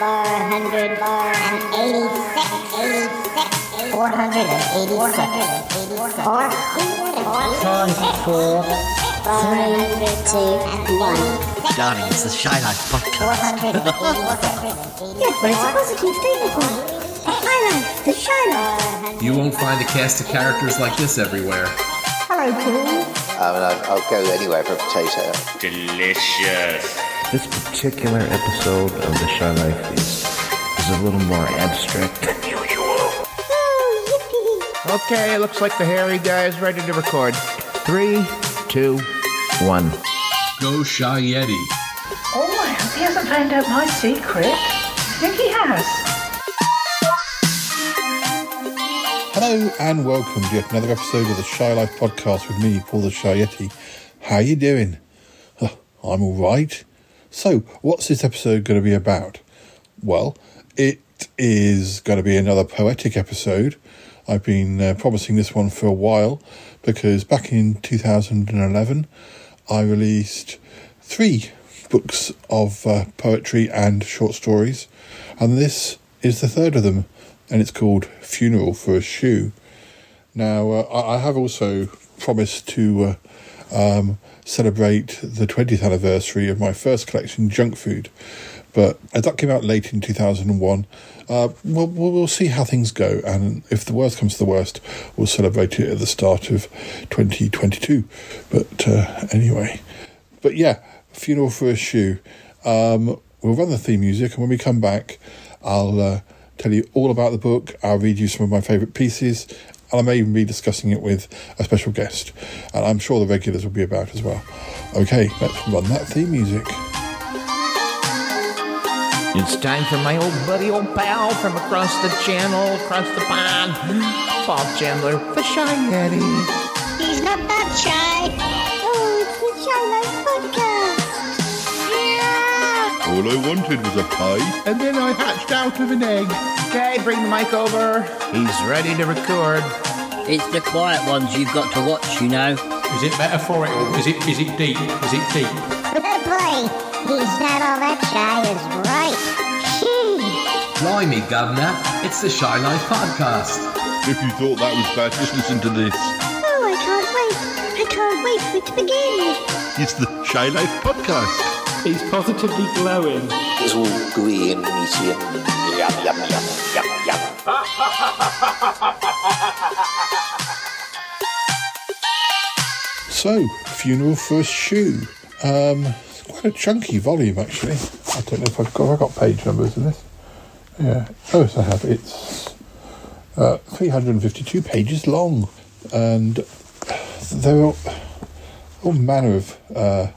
486, 484, 302, Darling, it's the Shy Life podcast. The shine. You won't find a cast of characters like this everywhere. Hello, Paul. I mean, I'll, I'll go anywhere for a potato. Delicious. This particular episode of The Shy Life is, is a little more abstract than usual. Oh, yippee. Okay, looks like the hairy guy is ready to record. Three, two, one. Go Shy Yeti. Oh, I hope he hasn't found out my secret. I think he has. Hello and welcome to yet another episode of the Shy Life podcast with me, Paul the Shy Yeti. How you doing? Huh, I'm all right. So, what's this episode going to be about? Well, it is going to be another poetic episode. I've been uh, promising this one for a while because back in 2011 I released three books of uh, poetry and short stories, and this is the third of them, and it's called Funeral for a Shoe. Now, uh, I have also promised to uh, um, celebrate the 20th anniversary of my first collection, Junk Food, but as that came out late in 2001, uh, we'll, we'll, we'll see how things go, and if the worst comes to the worst, we'll celebrate it at the start of 2022. But uh, anyway, but yeah, Funeral for a Shoe. Um, we'll run the theme music, and when we come back, I'll uh, tell you all about the book. I'll read you some of my favourite pieces, and I may even be discussing it with a special guest. And I'm sure the regulars will be about as well. Okay, let's run that theme music. It's time for my old buddy, old pal from across the channel, across the pond, Bob Chandler, the Shy Yeti. He's not that shy. Oh, it's the Shy Life podcast. Yeah. All I wanted was a pie. And then I hatched out of an egg. Okay, bring the mic over. He's ready to record. It's the quiet ones you've got to watch, you know. Is it metaphorical? Is it is it deep? Is it deep? Good Boy, he's not all that shy, is right. Gee. Blimey, Governor, it's the Shy Life podcast. If you thought that was bad, just listen to this. Oh, I can't wait. I can't wait for it to begin. It's the Shy Life podcast. He's positively glowing. It's all gooey and meaty and yum, yum, yum, yum, yum. So, Funeral for a Shoe. Um, it's quite a chunky volume, actually. I don't know if I've got, have I got page numbers in this. Yeah. Oh, yes, I have. It's uh, 352 pages long. And there are all manner of uh,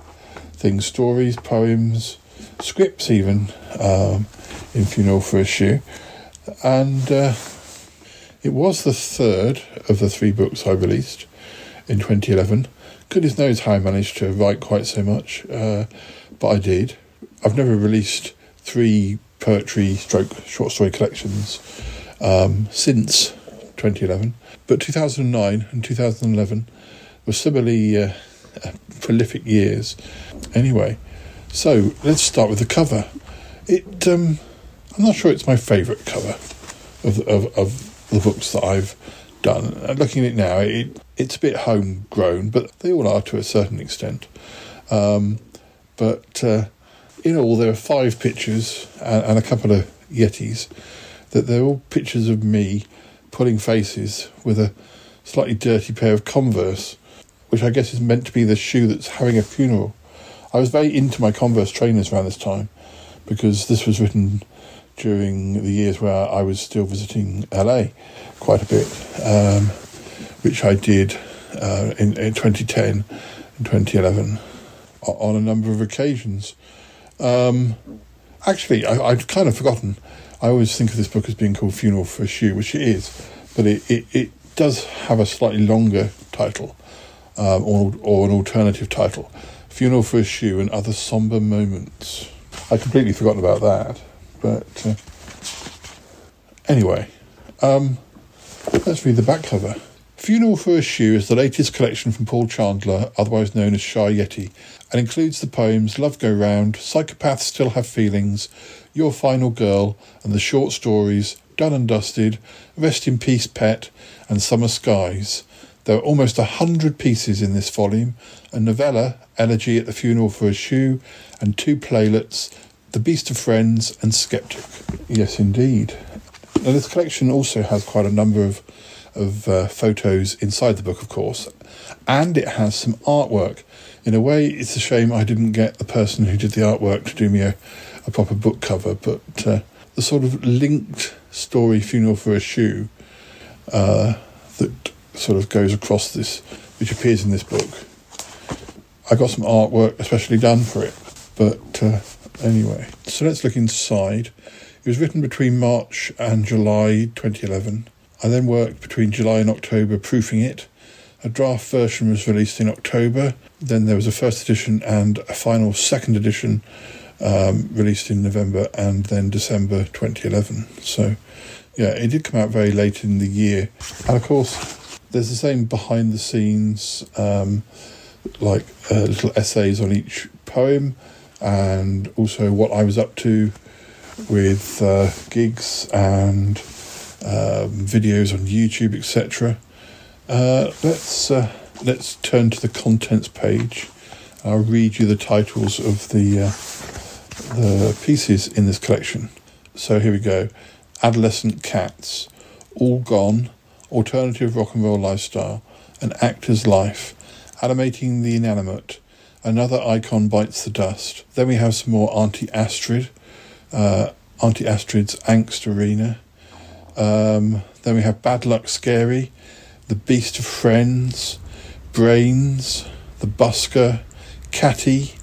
things stories, poems, scripts, even um, in Funeral for a Shoe. And uh, it was the third of the three books I released in 2011. Goodness knows how I managed to write quite so much, uh, but I did. I've never released three poetry stroke short story collections um, since 2011, but 2009 and 2011 were similarly uh, prolific years. Anyway, so let's start with the cover. It, um, I'm not sure it's my favourite cover of, of, of the books that I've done. And looking at it now, it, it's a bit homegrown, but they all are to a certain extent. Um, but uh, in all, there are five pictures and, and a couple of Yetis. That they're all pictures of me pulling faces with a slightly dirty pair of Converse, which I guess is meant to be the shoe that's having a funeral. I was very into my Converse trainers around this time because this was written during the years where I was still visiting LA quite a bit, um, which I did uh, in, in 2010 and 2011 o- on a number of occasions. Um, actually, I, I'd kind of forgotten. I always think of this book as being called Funeral for a Shoe, which it is, but it, it, it does have a slightly longer title um, or, or an alternative title Funeral for a Shoe and Other Somber Moments. I'd completely forgotten about that, but uh, anyway, um, let's read the back cover. Funeral for a Shoe is the latest collection from Paul Chandler, otherwise known as Shy Yeti, and includes the poems Love Go Round, Psychopaths Still Have Feelings, Your Final Girl, and the short stories Done and Dusted, Rest in Peace Pet, and Summer Skies. There are almost a hundred pieces in this volume, a novella, Elegy at the Funeral for a Shoe, and two playlets, The Beast of Friends and Skeptic. Yes, indeed. Now, this collection also has quite a number of of uh, photos inside the book, of course, and it has some artwork. In a way, it's a shame I didn't get the person who did the artwork to do me a, a proper book cover, but uh, the sort of linked story, Funeral for a Shoe, uh, that sort of goes across this, which appears in this book. I got some artwork especially done for it, but uh, anyway. So let's look inside. It was written between March and July 2011. I then worked between July and October proofing it. A draft version was released in October. Then there was a first edition and a final second edition um, released in November and then December 2011. So, yeah, it did come out very late in the year. And of course, there's the same behind the scenes, um, like uh, little essays on each poem, and also what I was up to with uh, gigs and um, videos on YouTube, etc. Uh, let's uh, let's turn to the contents page. I'll read you the titles of the uh, the pieces in this collection. So here we go: Adolescent Cats, All Gone, Alternative Rock and Roll Lifestyle, An Actor's Life, Animating the Inanimate, Another Icon Bites the Dust. Then we have some more Auntie Astrid, uh, Auntie Astrid's Angst Arena. Um, then we have Bad Luck Scary, The Beast of Friends, Brains, The Busker, Catty,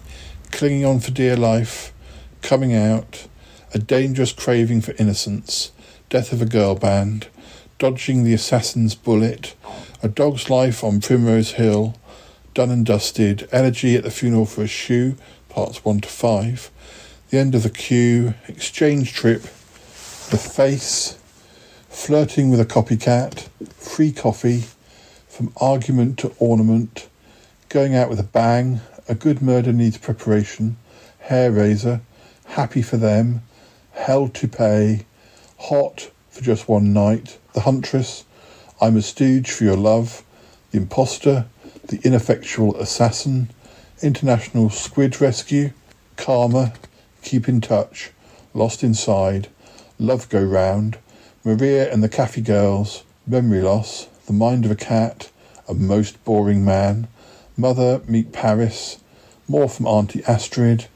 Clinging On for Dear Life, Coming Out, A Dangerous Craving for Innocence, Death of a Girl Band, Dodging the Assassin's Bullet, A Dog's Life on Primrose Hill, Done and Dusted, Elegy at the Funeral for a Shoe, parts 1 to 5, The End of the Queue, Exchange Trip, The Face, Flirting with a Copycat, Free Coffee, From Argument to Ornament, Going Out with a Bang, A Good Murder Needs Preparation, Hair Razor, Happy for Them, Hell to Pay, Hot for Just One Night, The Huntress, I'm a Stooge for Your Love, The Imposter, The Ineffectual Assassin, International Squid Rescue, Karma, Keep in Touch, Lost Inside, Love Go Round, Maria and the Cafe Girls, Memory Loss, The Mind of a Cat, A Most Boring Man, Mother Meet Paris, More from Auntie Astrid,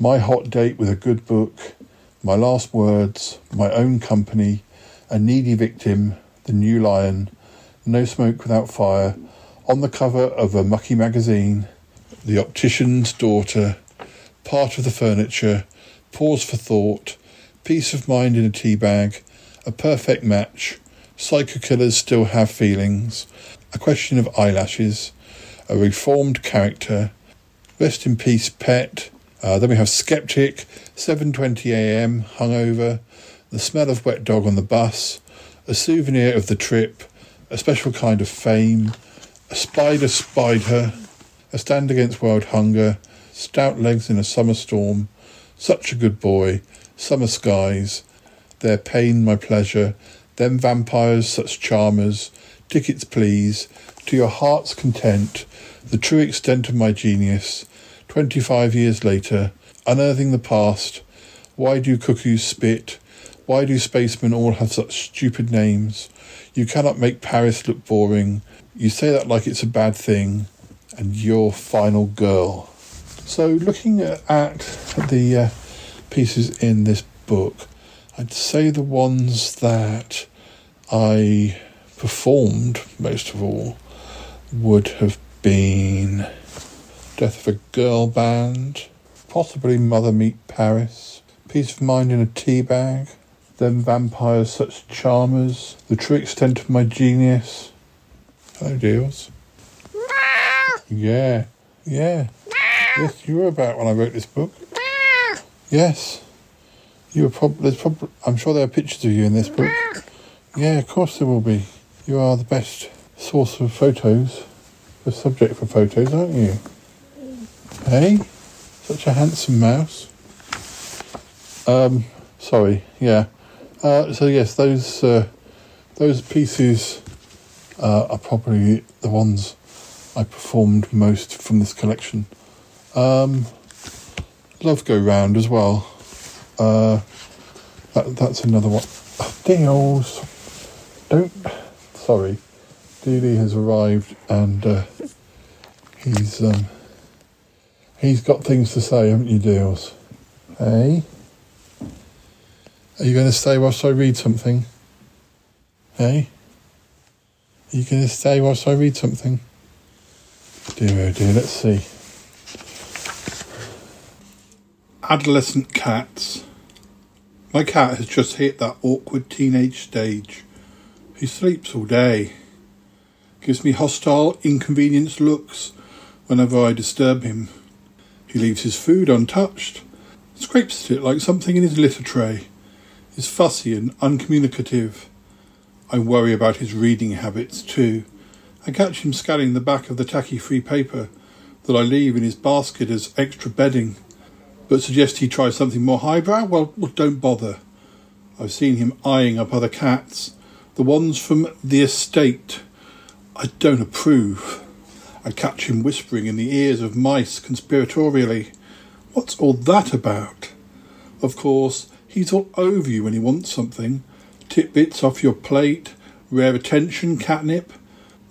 My Hot Date with a Good Book, My Last Words, My Own Company, A Needy Victim, The New Lion, No Smoke Without Fire, On the Cover of a Mucky Magazine, The Optician's Daughter, Part of the Furniture, Pause for Thought, Peace of Mind in a Tea Bag, A Perfect Match, Psycho Killers Still Have Feelings, A Question of Eyelashes, A Reformed Character, Rest in Peace Pet, uh, then we have Skeptic, 7.20am, Hungover, The Smell of Wet Dog on the Bus, A Souvenir of the Trip, A Special Kind of Fame, A Spider Spied Her, A Stand Against World Hunger, Stout Legs in a Summer Storm, Such a Good Boy, Summer Skies, Their Pain My Pleasure, Them Vampires Such Charmers, Tickets Please, To Your Heart's Content, The True Extent of My Genius, 25 years later, Unearthing the Past, Why Do Cuckoos Spit, Why Do Spacemen All Have Such Stupid Names, You Cannot Make Paris Look Boring, You Say That Like It's a Bad Thing, and Your Final Girl. So, looking at, the uh, pieces in this book, I'd say the ones that I performed most of all would have been Death of a Girl Band, possibly Mother Meet Paris, Peace of Mind in a Tea Bag, Them Vampires Such Charmers, The True Extent of My Genius. Hello, deals. Yeah, yeah. Yes, you were about when I wrote this book. Yes. You were probably, there's probably, I'm sure there are pictures of you in this book. Yeah, of course there will be. You are the best source of photos, the subject for photos, aren't you? Hey, such a handsome mouse. Um, sorry, yeah. Uh, so yes, those uh, those pieces uh, are probably the ones I performed most from this collection. Um, Love Go Round as well. Uh, that, that's another one. Oh, deals. Don't. Sorry. Dealey has arrived and uh, he's um, he's got things to say, haven't you, Deals? Hey? Are you going to stay whilst I read something? Hey? Are you going to stay whilst I read something? Dear oh dear, let's see. Adolescent cats. My cat has just hit that awkward teenage stage. He sleeps all day. Gives me hostile, inconvenienced looks whenever I disturb him. He leaves his food untouched, scrapes at it like something in his litter tray, is fussy and uncommunicative. I worry about his reading habits too. I catch him scanning the back of the tacky free paper that I leave in his basket as extra bedding but suggest he try something more highbrow? Well, well, don't bother. I've seen him eyeing up other cats, the ones from the estate. I don't approve. I catch him whispering in the ears of mice conspiratorially. What's all that about? Of course, he's all over you when he wants something. Titbits off your plate, rare attention, catnip.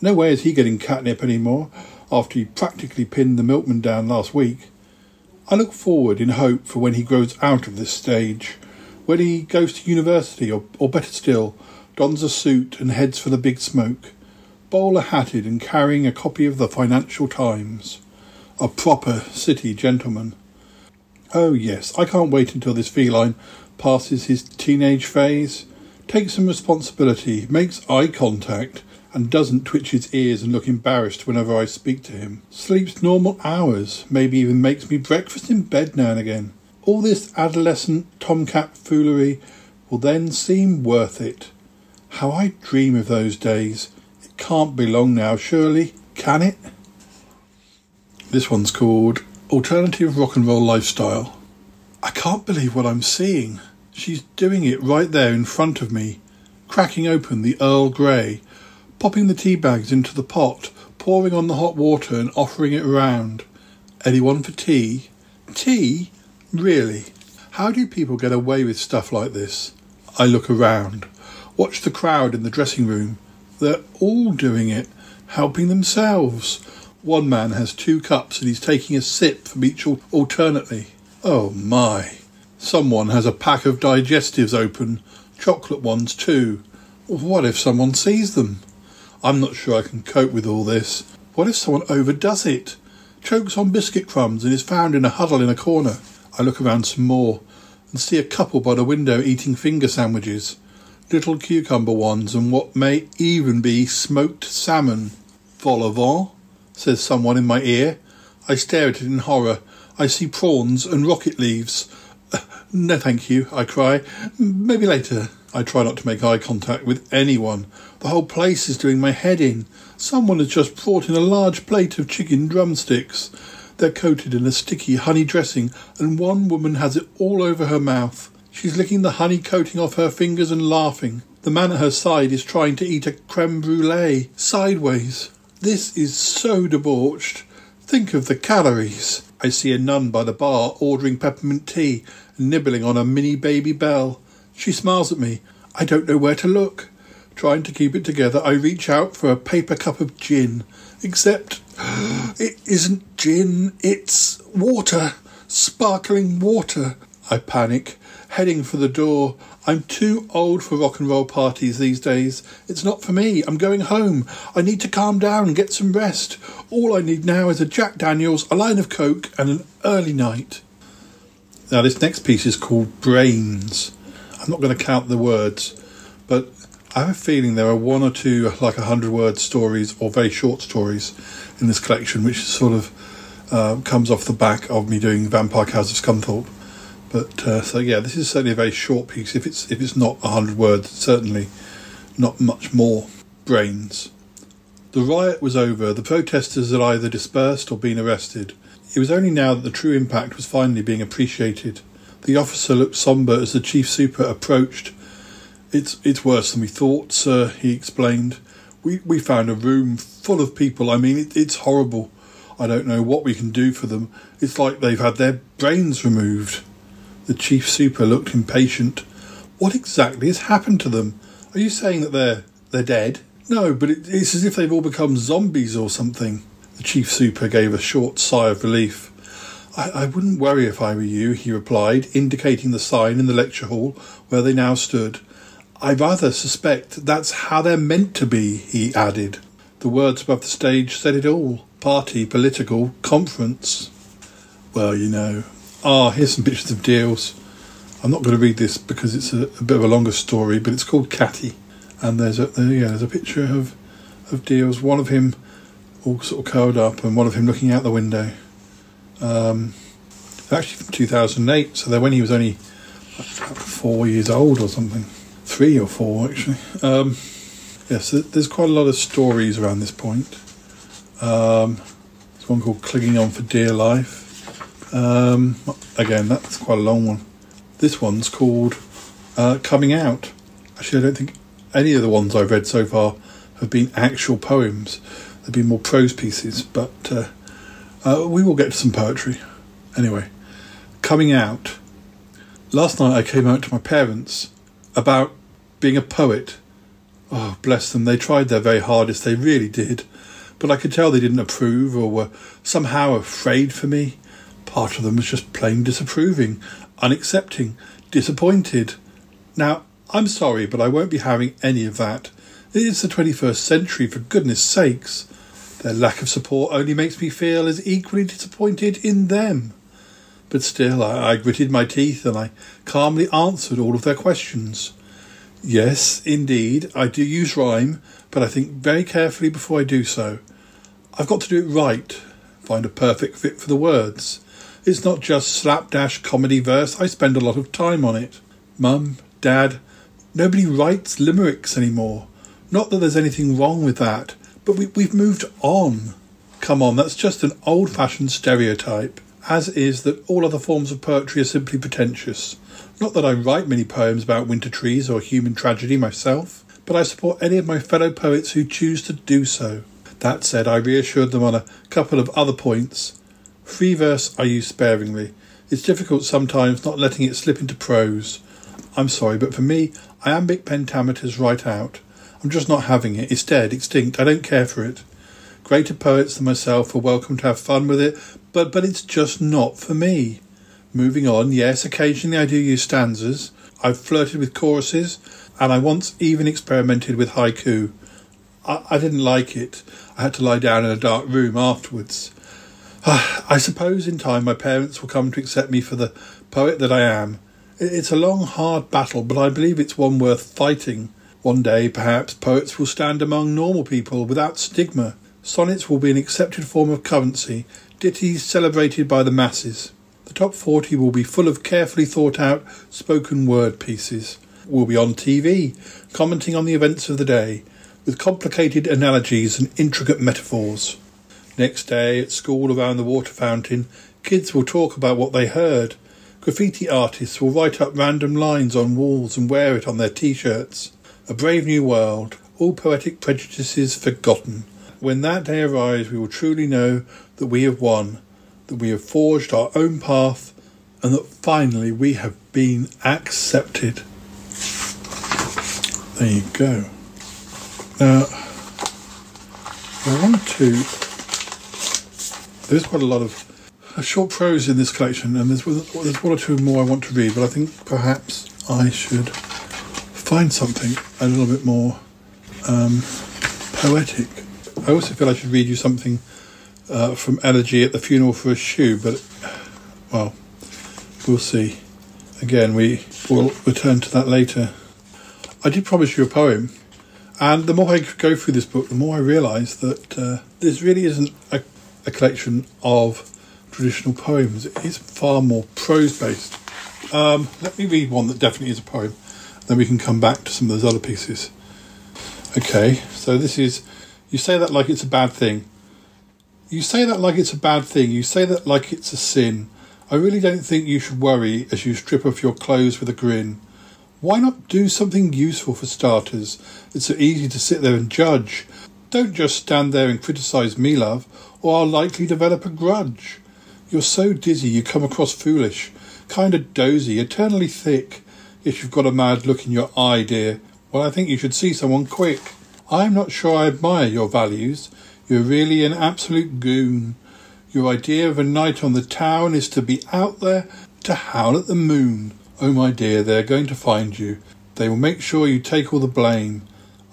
No way is he getting catnip anymore after he practically pinned the milkman down last week. I look forward in hope for when he grows out of this stage, when he goes to university, or, or better still, dons a suit and heads for the big smoke, bowler hatted and carrying a copy of the Financial Times. A proper city gentleman. Oh, yes, I can't wait until this feline passes his teenage phase, takes some responsibility, makes eye contact, and doesn't twitch his ears and look embarrassed whenever I speak to him. Sleeps normal hours, maybe even makes me breakfast in bed now and again. All this adolescent tomcat foolery will then seem worth it. How I dream of those days. Can't be long now, surely, can it? This one's called Alternative Rock and Roll Lifestyle. I can't believe what I'm seeing. She's doing it right there in front of me, cracking open the Earl Grey popping the tea bags into the pot, pouring on the hot water and offering it round. Anyone for tea? Tea? Really? How do people get away with stuff like this? I look around, watch the crowd in the dressing room. They're all doing it, helping themselves. One man has two cups and he's taking a sip from each alternately. Oh my. Someone has a pack of digestives open, chocolate ones too. What if someone sees them? I'm not sure I can cope with all this. What if someone overdoes it? Chokes on biscuit crumbs and is found in a huddle in a corner. I look around some more and see a couple by the window eating finger sandwiches. Little cucumber ones and what may even be smoked salmon. Vol au vent, says someone in my ear. I stare at it in horror. I see prawns and rocket leaves. no, thank you, I cry. Maybe later. I try not to make eye contact with anyone. The whole place is doing my head in. Someone has just brought in a large plate of chicken drumsticks. They're coated in a sticky honey dressing, and one woman has it all over her mouth. She's licking the honey coating off her fingers and laughing. The man at her side is trying to eat a creme brulee sideways. This is so debauched. Think of the calories. I see a nun by the bar ordering peppermint tea and nibbling on a mini Babybel. She smiles at me. I don't know where to look. Trying to keep it together, I reach out for a paper cup of gin. Except it isn't gin, it's water. Sparkling water. I panic, heading for the door. I'm too old for rock and roll parties these days. It's not for me. I'm going home. I need to calm down and get some rest. All I need now is a Jack Daniels, a line of Coke, and an early night. Now, this next piece is called Brains. I'm not going to count the words, but I have a feeling there are one or two like a hundred word stories or very short stories in this collection, which sort of uh, comes off the back of me doing Vampire Cows of Scunthorpe. But uh, so yeah, this is certainly a very short piece. If it's if it's not hundred words, certainly not much more. Brains. The riot was over. The protesters had either dispersed or been arrested. It was only now that the true impact was finally being appreciated. The officer looked sombre as the chief super approached. It's it's worse than we thought, sir, he explained. We we found a room full of people. I mean, it, it's horrible. I don't know what we can do for them. It's like they've had their brains removed. The chief super looked impatient. What exactly has happened to them? Are you saying that they're they're dead? No, but it, it's as if they've all become zombies or something. The chief super gave a short sigh of relief. I, I wouldn't worry if I were you, he replied, indicating the sign in the lecture hall where they now stood. I rather suspect that's how they're meant to be, he added. The words above the stage said it all. Party, political, conference. Well, you know. Ah, here's some pictures of deals. I'm not going to read this because it's a, a bit of a longer story, but it's called Catty. And there's a there, yeah, there's a picture of of deals. One of him all sort of curled up, and one of him looking out the window. Um, actually from 2008, so when he was only four years old or something, three or four actually. Um, yes, yeah, so there's quite a lot of stories around this point. Um, there's one called "Clinging On for Dear Life." Um, again, that's quite a long one. This one's called uh, "Coming Out." Actually, I don't think any of the ones I've read so far have been actual poems. They've been more prose pieces, but uh, uh, we will get to some poetry. Anyway, coming out. Last night I came out to my parents about being a poet. Oh, bless them, they tried their very hardest, they really did. But I could tell they didn't approve or were somehow afraid for me. Part of them was just plain disapproving, unaccepting, disappointed. Now, I'm sorry, but I won't be having any of that. It is the 21st century, for goodness sakes. Their lack of support only makes me feel as equally disappointed in them. But still, I, I gritted my teeth and I calmly answered all of their questions. Yes, indeed, I do use rhyme, but I think very carefully before I do so. I've got to do it right, find a perfect fit for the words. It's not just slapdash comedy verse, I spend a lot of time on it. Mum, Dad, nobody writes limericks anymore. Not that there's anything wrong with that, but we, we've moved on. Come on, that's just an old fashioned stereotype, as is that all other forms of poetry are simply pretentious. Not that I write many poems about winter trees or human tragedy myself, but I support any of my fellow poets who choose to do so. That said, I reassured them on a couple of other points. Free verse I use sparingly. It's difficult sometimes not letting it slip into prose. I'm sorry, but for me, iambic pentameters right out. I'm just not having it. It's dead, extinct. I don't care for it. Greater poets than myself are welcome to have fun with it, but but it's just not for me. Moving on, yes, occasionally I do use stanzas. I've flirted with choruses, and I once even experimented with haiku. I, I didn't like it. I had to lie down in a dark room afterwards. I suppose in time my parents will come to accept me for the poet that I am. It's a long, hard battle, but I believe it's one worth fighting. One day, perhaps, poets will stand among normal people without stigma. Sonnets will be an accepted form of currency, ditties celebrated by the masses. The top 40 will be full of carefully thought out spoken word pieces. We'll be on TV, commenting on the events of the day, with complicated analogies and intricate metaphors. Next day, at school around the water fountain, kids will talk about what they heard. Graffiti artists will write up random lines on walls and wear it on their t shirts. A brave new world, all poetic prejudices forgotten. When that day arrives, we will truly know that we have won, that we have forged our own path, and that finally we have been accepted. There you go. Now, I want to. There's quite a lot of short prose in this collection, and there's, there's one or two more I want to read, but I think perhaps I should find something a little bit more um, poetic. I also feel I should read you something uh, from Elegy at the Funeral for a Shoe, but, well, we'll see. Again, we will return to that later. I did promise you a poem, and the more I go through this book, the more I realise that uh, this really isn't a, a collection of traditional poems. It's far more prose based. Um, let me read one that definitely is a poem. Then we can come back to some of those other pieces. Okay, so this is You say that like it's a bad thing. You say that like it's a bad thing. You say that like it's a sin. I really don't think you should worry as you strip off your clothes with a grin. Why not do something useful for starters? It's so easy to sit there and judge. Don't just stand there and criticise me, love, or I'll likely develop a grudge. You're so dizzy you come across foolish, kind of dozy, eternally thick. If you've got a mad look in your eye, dear, well, I think you should see someone quick. I'm not sure I admire your values. You're really an absolute goon. Your idea of a night on the town is to be out there to howl at the moon. Oh, my dear, they're going to find you. They will make sure you take all the blame.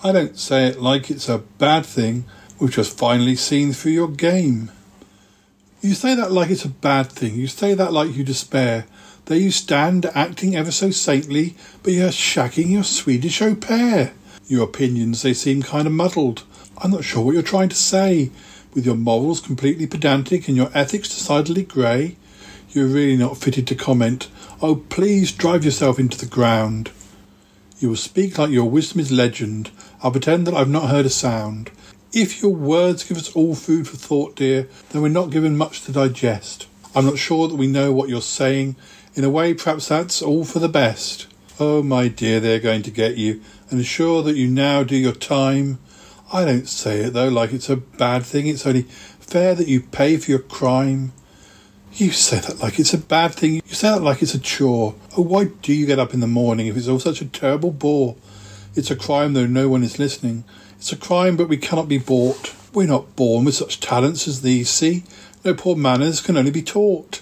I don't say it like it's a bad thing. We've just finally seen through your game. You say that like it's a bad thing. You say that like you despair. There you stand, acting ever so saintly, but you're shacking your Swedish au pair. Your opinions, they seem kind of muddled. I'm not sure what you're trying to say. With your morals completely pedantic and your ethics decidedly grey, you're really not fitted to comment. Oh, please drive yourself into the ground. You will speak like your wisdom is legend. I'll pretend that I've not heard a sound. If your words give us all food for thought, dear, then we're not given much to digest. I'm not sure that we know what you're saying. In a way, perhaps that's all for the best. Oh, my dear, they're going to get you, and ensure that you now do your time. I don't say it, though, like it's a bad thing. It's only fair that you pay for your crime. You say that like it's a bad thing. You say that like it's a chore. Oh, why do you get up in the morning if it's all such a terrible bore? It's a crime, though no one is listening. It's a crime, but we cannot be bought. We're not born with such talents as these, see? No poor manners can only be taught.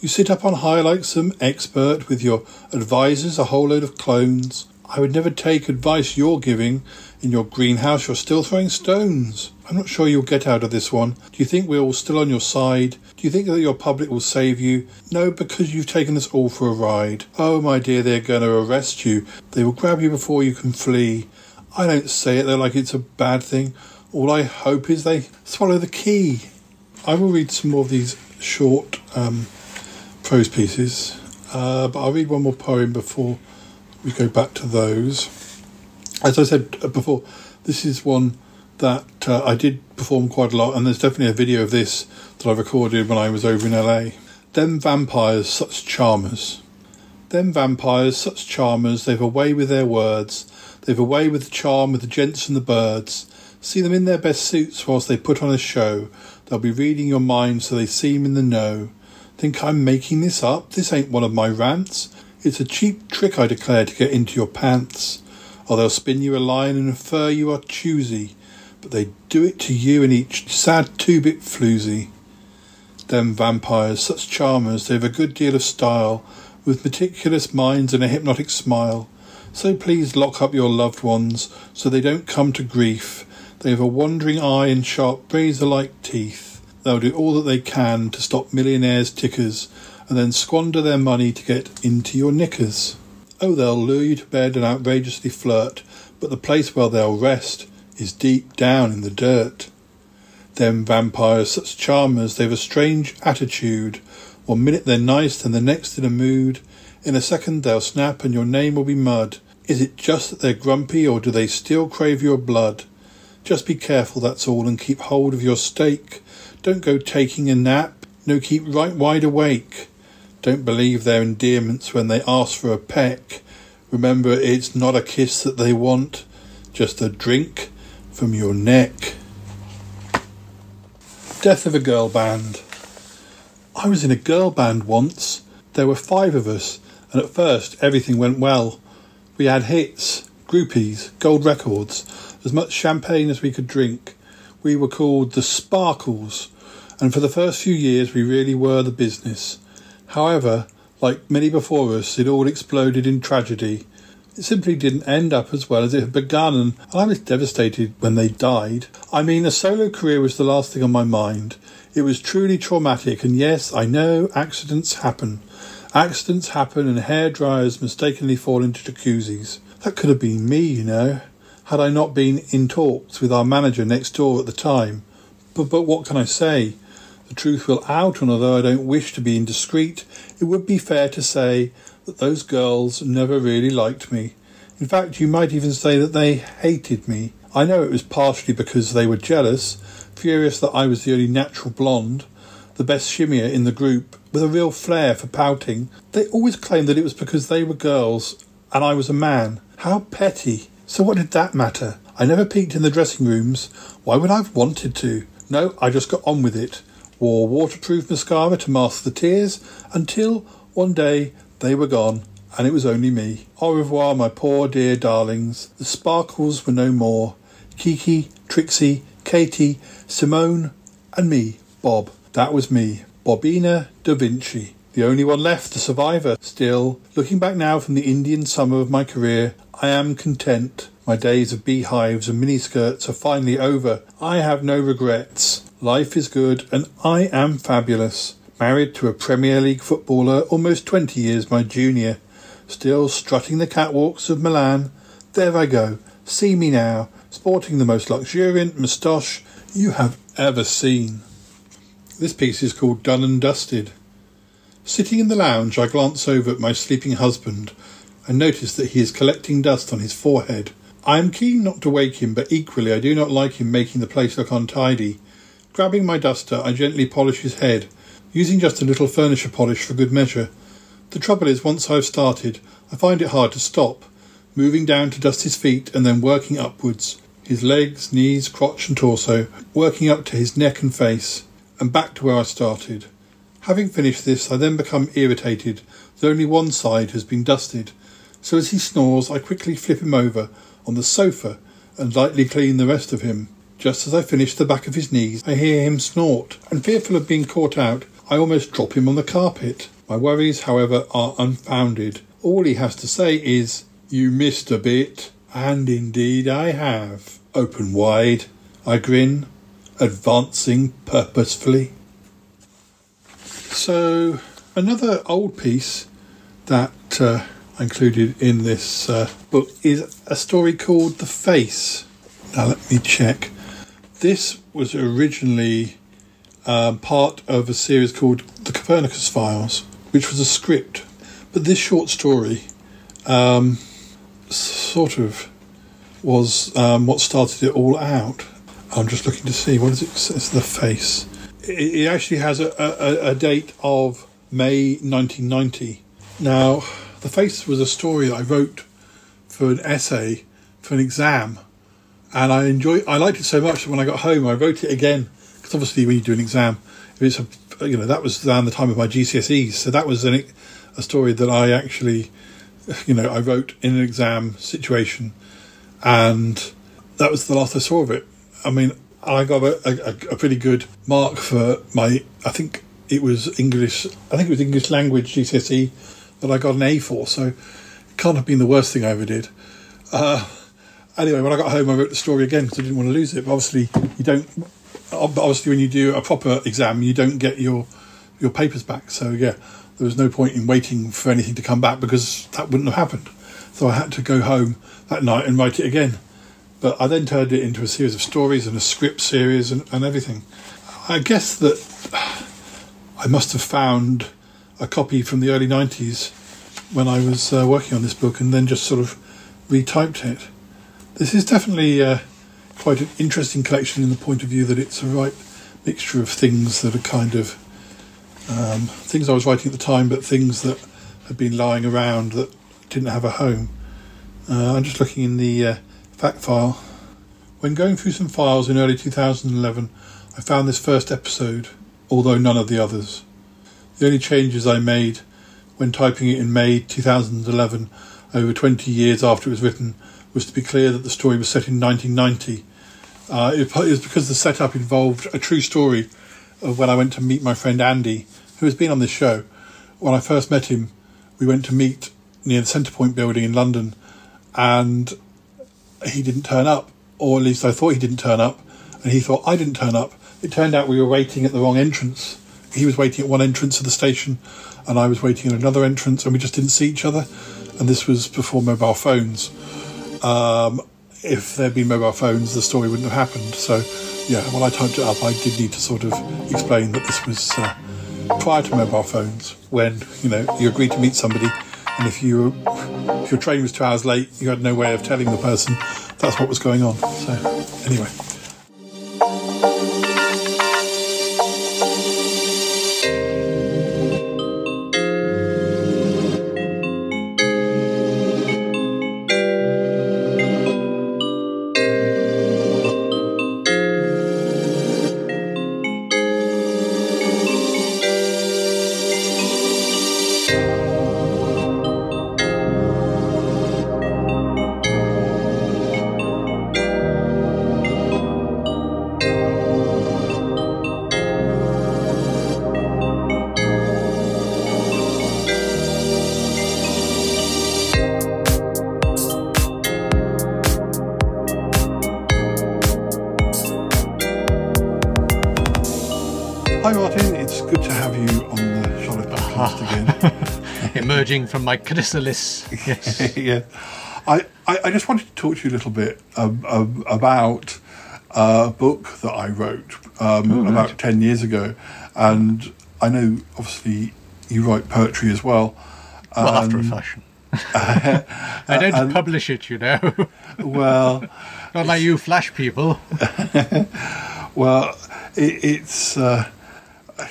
You sit up on high like some expert with your advisers, a whole load of clones. I would never take advice you're giving. In your greenhouse, you're still throwing stones. I'm not sure you'll get out of this one. Do you think we're all still on your side? Do you think that your public will save you? No, because you've taken us all for a ride. Oh, my dear, they're going to arrest you. They will grab you before you can flee. I don't say it though like it's a bad thing. All I hope is they swallow the key. I will read some more of these short um, prose pieces, uh, but I'll read one more poem before we go back to those. As I said before, this is one that uh, I did perform quite a lot, and there's definitely a video of this that I recorded when I was over in LA. Them vampires, such charmers. Them vampires, such charmers, they've a way with their words. They've a way with the charm with the gents and the birds. See them in their best suits whilst they put on a show. They'll be reading your mind so they seem in the know. Think I'm making this up? This ain't one of my rants. It's a cheap trick, I declare, to get into your pants. Or they'll spin you a line and infer you are choosy. But they do it to you in each sad two-bit floozy. Them vampires, such charmers, they've a good deal of style, with meticulous minds and a hypnotic smile. So please lock up your loved ones so they don't come to grief. They have a wandering eye and sharp razor-like teeth. They'll do all that they can to stop millionaires' tickers and then squander their money to get into your knickers. Oh, they'll lure you to bed and outrageously flirt, but the place where they'll rest is deep down in the dirt. Them vampires, such charmers, they've a strange attitude. One minute they're nice, then the next in a mood. In a second they'll snap and your name will be mud. Is it just that they're grumpy or do they still crave your blood? Just be careful, that's all, and keep hold of your stake. Don't go taking a nap. No, keep right wide awake. Don't believe their endearments when they ask for a peck. Remember, it's not a kiss that they want, just a drink from your neck. Death of a Girl Band. I was in a girl band once. There were five of us, and at first everything went well. We had hits, groupies, gold records, as much champagne as we could drink. We were called the Sparkles, and for the first few years we really were the business. However, like many before us, it all exploded in tragedy. It simply didn't end up as well as it had begun, and I was devastated when they died. I mean, a solo career was the last thing on my mind. It was truly traumatic, and yes, I know accidents happen. Accidents happen, and hair dryers mistakenly fall into jacuzzis. That could have been me, you know, had I not been in talks with our manager next door at the time. But, but what can I say? The truth will out, and although I don't wish to be indiscreet, it would be fair to say that those girls never really liked me. In fact, you might even say that they hated me. I know it was partially because they were jealous, furious that I was the only natural blonde, the best shimmier in the group, with a real flair for pouting. They always claimed that it was because they were girls and I was a man. How petty. So what did that matter? I never peeked in the dressing rooms. Why would I have wanted to? No, I just got on with it. Wore waterproof mascara to mask the tears until one day they were gone and it was only me. Au revoir, my poor dear darlings. The sparkles were no more. Kiki, Trixie, Katie, Simone, and me, Bob. That was me, Bobina da Vinci. The only one left, the survivor. Still, looking back now from the Indian summer of my career, I am content. My days of beehives and miniskirts are finally over. I have no regrets. Life is good, and I am fabulous. Married to a Premier League footballer almost 20 years my junior. Still strutting the catwalks of Milan. There I go. See me now, sporting the most luxuriant moustache you have ever seen. This piece is called Done and Dusted. Sitting in the lounge, I glance over at my sleeping husband and notice that he is collecting dust on his forehead. I am keen not to wake him, but equally I do not like him making the place look untidy. Grabbing my duster, I gently polish his head, using just a little furniture polish for good measure. The trouble is, once I've started, I find it hard to stop, moving down to dust his feet and then working upwards, his legs, knees, crotch, and torso, working up to his neck and face, and back to where I started. Having finished this, I then become irritated that only one side has been dusted, so as he snores, I quickly flip him over on the sofa and lightly clean the rest of him. Just as I finish the back of his knees, I hear him snort, and fearful of being caught out, I almost drop him on the carpet. My worries, however, are unfounded. All he has to say is, You missed a bit. And indeed I have. Open wide, I grin, advancing purposefully. So, another old piece that uh, I included in this uh, book is a story called The Face. Now, let me check. This was originally um, part of a series called The Copernicus Files, which was a script. But this short story um, sort of was um, what started it all out. I'm just looking to see what is it says the face. It, it actually has a, a, a date of May 1990. Now, the face was a story I wrote for an essay for an exam, and I enjoyed. I liked it so much that when I got home, I wrote it again because obviously when you do an exam, if it's a you know that was around the time of my GCSEs, so that was an, a story that I actually you know I wrote in an exam situation and that was the last I saw of it. I mean, I got a, a, a, pretty good mark for my. I think it was English. I think it was English language GCSE that I got an A for. So it can't have been the worst thing I ever did. Uh, anyway, when I got home, I wrote the story again because I didn't want to lose it. But obviously, you don't. Obviously, when you do a proper exam, you don't get your your papers back. So yeah, there was no point in waiting for anything to come back because that wouldn't have happened. So I had to go home that night and write it again. But I then turned it into a series of stories and a script series and, and everything. I guess that I must have found a copy from the early 90s when I was uh, working on this book and then just sort of retyped it. This is definitely uh, quite an interesting collection in the point of view that it's a right mixture of things that are kind of um, things I was writing at the time, but things that had been lying around that didn't have a home. Uh, I'm just looking in the fact file. When going through some files in early 2011, I found this first episode, although none of the others. The only changes I made when typing it in May 2011, over 20 years after it was written, was to be clear that the story was set in 1990. Uh, it was because the setup involved a true story of when I went to meet my friend Andy, who has been on this show. When I first met him, we went to meet near the Centrepoint building in London, and he didn't turn up, or at least I thought he didn't turn up, and he thought I didn't turn up. It turned out we were waiting at the wrong entrance. He was waiting at one entrance of the station, and I was waiting at another entrance, and we just didn't see each other. And this was before mobile phones. Um, if there'd been mobile phones, the story wouldn't have happened. So, yeah, when I typed it up, I did need to sort of explain that this was uh, prior to mobile phones, when you know you agreed to meet somebody and if you if your train was two hours late, you had no way of telling the person that's what was going on. So anyway. Emerging from my chrysalis. Yes. yeah, I, I, I just wanted to talk to you a little bit um, um, about a book that I wrote um, about ten years ago, and I know obviously you write poetry as well. well, after a Um, fashion. I don't publish it, you know. Well, Not like you flash people. well, it, it's. Uh, it's,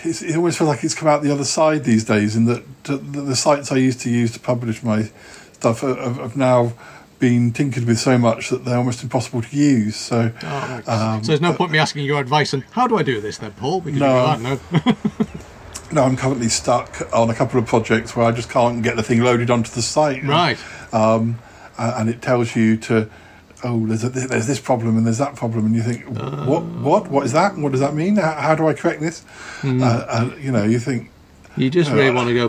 it always feels like it's come out the other side these days, in that the, sites I used to use to publish my stuff have, have now been tinkered with so much that they're almost impossible to use. So, um, so there's no point me asking your advice on how do I do this then, Paul? Because No. you can't know. no, I'm currently stuck on a couple of projects where I just can't get the thing loaded onto the site. right. Um, and it tells you to, oh, there's, a, there's this problem and there's that problem, and you think, what, what, what is that? What does that mean? How, how do I correct this? Hmm. Uh, and, you know, you think, You just Uh, really want to go.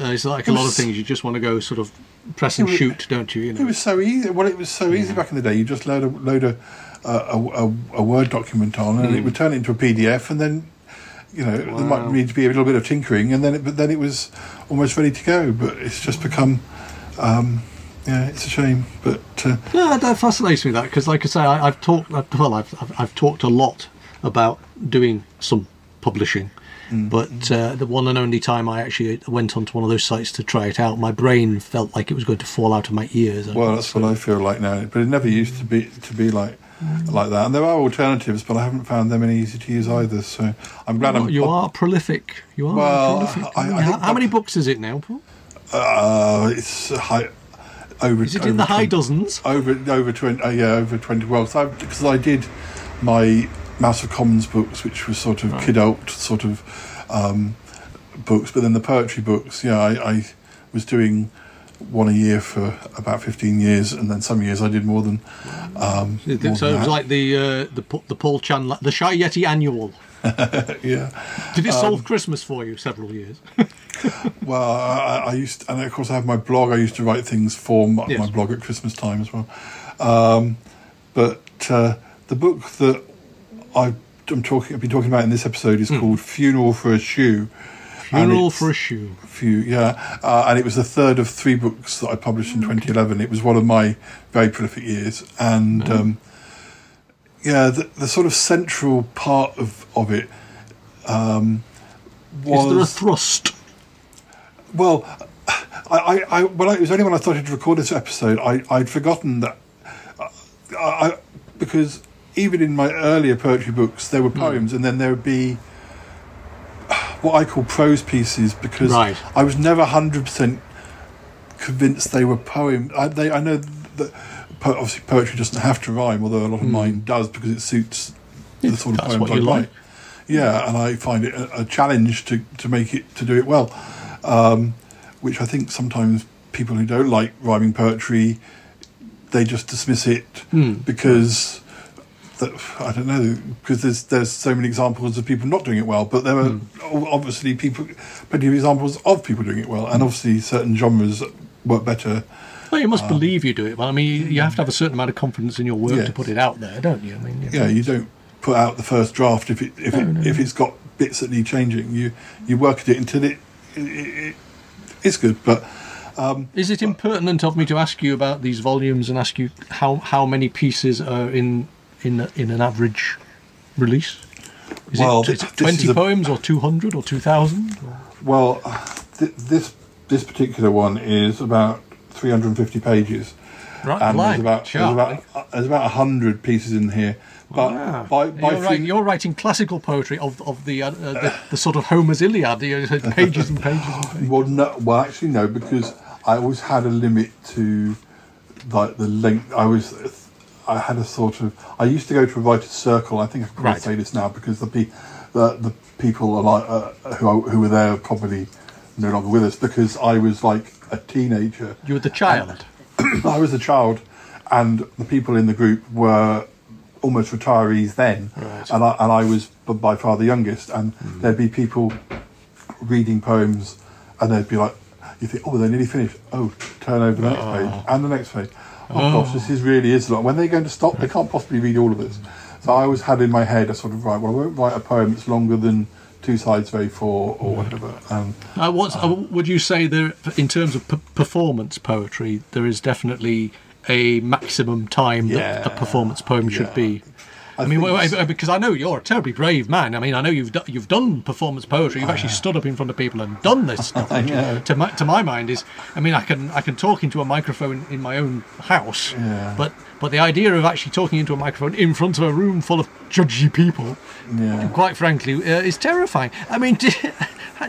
Uh, it's like a it lot of things. You just want to go sort of press and was- shoot, don't you? You It was so easy. Well, it was so easy back in the day. You just load a load a a, a, a Word document on, and Hmm. it would turn it into a PDF, and then you know there might need to be a little bit of tinkering, and then it, but then it was almost ready to go. But it's just become, um, yeah, it's a shame. But uh, Yeah, that fascinates me that because, like I say, I, I've talked. I've, well, I've, I've I've talked a lot about doing some publishing, Mm. but uh, the one and only time I actually went onto one of those sites to try it out, my brain felt like it was going to fall out of my ears. well, that's what I feel like now. But it never used to be to be like like that. And there are alternatives, but I haven't found them any easy to use either. So I'm glad I'm. you are prolific. You are Well, prolific. I- I how, how many books is it now, Paul? Uh, it's high. Over, Is it in over the high dozens? over over twenty. Uh, yeah, over twenty. Well, because I, did my Mouse of Commons books, which was sort of kidult sort of um, books, but then the poetry books. Yeah, I, I was doing one a year for about fifteen years, and then some years I did more than. Um, So it more was than that. like the uh, the the Paul Chan the Shy Yeti annual. yeah. Did it Um, solve Christmas for you several years? Well, I, I- used, and of course, I have my blog. I used to write things for my, Yes. my blog at Christmas time as well. Um, but uh, the book that I, I'm talking, I've been talking about in this episode is called "Funeral for a Shoe." Funeral for a shoe. few, yeah, uh, and it was the third of three books that I published in 2011. It was one of my very prolific years, and um, yeah, the, the sort of central part of of it um, was Is there a thrust? Well, I, I, I when I, it was only when I started to record this episode, I, I'd forgotten that, I, I, because even in my earlier poetry books, there were Hmm. poems, and then there would be what I call prose pieces, because Right. I was never hundred percent convinced they were poems. I, they, I know that po- obviously poetry doesn't have to rhyme, although a lot of mine does because it suits the sort of poems I write. like. Yeah, and I find it a, a challenge to, to make it to do it well, um, which I think sometimes people who don't like rhyming poetry they just dismiss it Hmm. because that, I don't know because there's there's so many examples of people not doing it well, but there are o- obviously people plenty of examples of people doing it well, and obviously certain genres work better. Well, you Um, must believe you do it. Well, I mean, you, you have to have a certain amount of confidence in your work Yes. to put it out there, don't you? I mean, Yeah, you don't put out the first draft if it if it if it's got bits that need changing. You you work at it until it, it, it it's good, but. Um, Is it impertinent of me to ask you about these volumes and ask you how how many pieces are in in in an average release? Is Well, it, it twenty a- poems or two hundred or two thousand? Well, th- this this particular one is about 350 pages, Right, and there's blimey, about there's about uh, there's about hundred pieces in here. But Wow. by by you're, writing, you're writing classical poetry of, of the, uh, uh, the the sort of Homer's Iliad, you know, pages and pages and pages. Well, no, well, actually, no, because I always had a limit to like the length. I was, I had a sort of. I used to go to a writer's circle. I think I can Right. say this now because the pe- the, the people are like uh, who who were there are probably no longer with us because I was like a teenager. You were the child. I was a child, and the people in the group were almost retirees then, Right. and I and I was by far the youngest, and there'd be people reading poems, and they'd be like, you think, oh, they're nearly finished. Oh, turn over the next page and the next page. Oh, gosh, this is really is long. When they're going to stop, they can't possibly read all of this. So I always had in my head a sort of right. Well, I won't write a poem that's longer than two sides of A4 or whatever. Um, Uh, uh, would you say there, in terms of p- performance poetry, there is definitely a maximum time that a performance poem should yeah. be? I, I mean, well, because I know you're a terribly brave man. I mean, I know you've do, you've done performance poetry. You've actually stood up in front of people and done this stuff. To my, to my mind is, I mean, I can I can talk into a microphone in my own house, Yeah. but but the idea of actually talking into a microphone in front of a room full of judgy people, yeah. quite frankly, uh, is terrifying. I mean, did,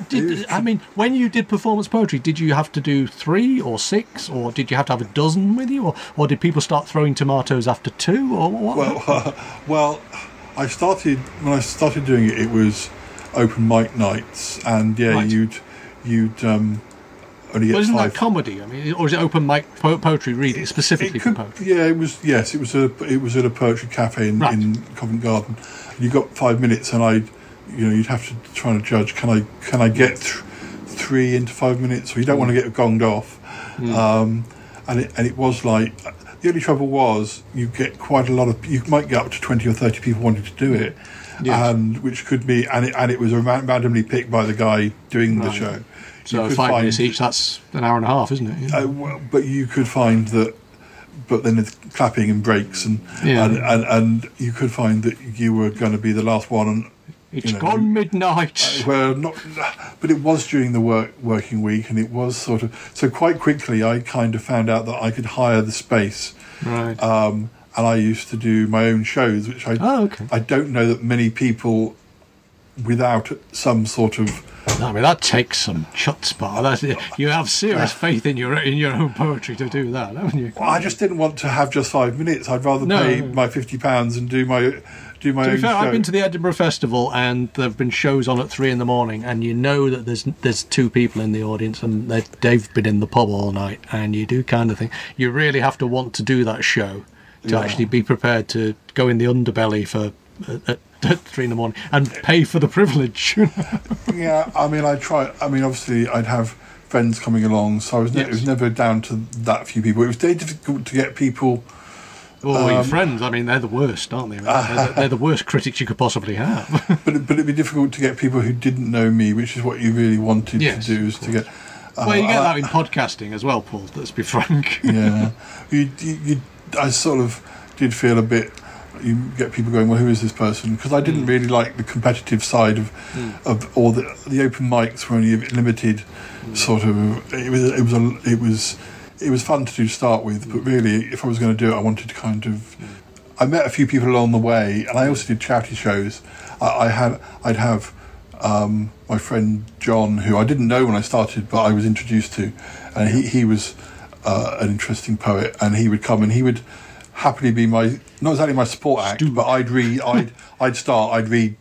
did I mean when you did performance poetry, did you have to do three or six, or did you have to have a dozen with you, or, or did people start throwing tomatoes after two, or what? Well, well, I started when I started doing it. It was open mic nights, and yeah, Right. you'd you'd um, only Well, isn't five. that comedy? I mean, or is it open mic po- poetry reading specifically it for could, poetry? yeah, it was. Yes, it was a it was at a poetry cafe in, Right. in Covent Garden. You got five minutes, and I, you know, you'd have to try to judge. Can I can I get th- three into five minutes? Or you don't want to get gonged off. Hmm. Um, and it and it was like the only trouble was you get quite a lot of you might get up to twenty or thirty people wanting to do it, Yes. and which could be and it and it was ran- randomly picked by the guy doing the show. So five minutes each. That's an hour and a half, isn't it? uh, well, but you could find that, but then it's clapping and breaks, and Yeah. and, and and you could find that you were going to be the last one. And it's you know, gone midnight. well, not, but it was during the work working week, and it was sort of so. Quite quickly, I kind of found out that I could hire the space, right. um, and I used to do my own shows, which I Oh, okay. I don't know that many people without some sort of I mean, that takes some chutzpah. That's, you have serious faith in your in your own poetry to do that, haven't you? Well, I just didn't want to have just five minutes. I'd rather No. pay my fifty pounds and do my do my To own fair, show. I've been to the Edinburgh Festival, and there have been shows on at three in the morning, and you know that there's there's two people in the audience, and they- they've been in the pub all night, and you do kind of think you really have to want to do that show to Yeah. actually be prepared to go in the underbelly for uh, at, three in the morning and pay for the privilege. yeah, I mean, I try. I mean, obviously, I'd have friends coming along, so I was. Ne- Yes. It was never down to that few people. It was very difficult to get people. your Um, friends! I mean, they're the worst, aren't they? They're, the- they're the worst critics you could possibly have. But it, but it'd be difficult to get people who didn't know me, which is what you really wanted Yes, to do, is to get. Uh, well, you get I- that in podcasting as well, Paul. Let's be frank. yeah, you, you, you, I sort of did feel a bit. You get people going, well, who is this person? Because I didn't really like the competitive side of, of or the the open mics were only a limited Hmm. sort of. It was it was a, it was it was fun to do to start with, but really, if I was going to do it, I wanted to kind of. I met a few people along the way, and I also did charity shows. I, I had I'd have um, my friend John, who I didn't know when I started, but I was introduced to, and he he was uh, an interesting poet, and he would come and he would happily be my not exactly my support act, but I'd read I'd I'd start I'd read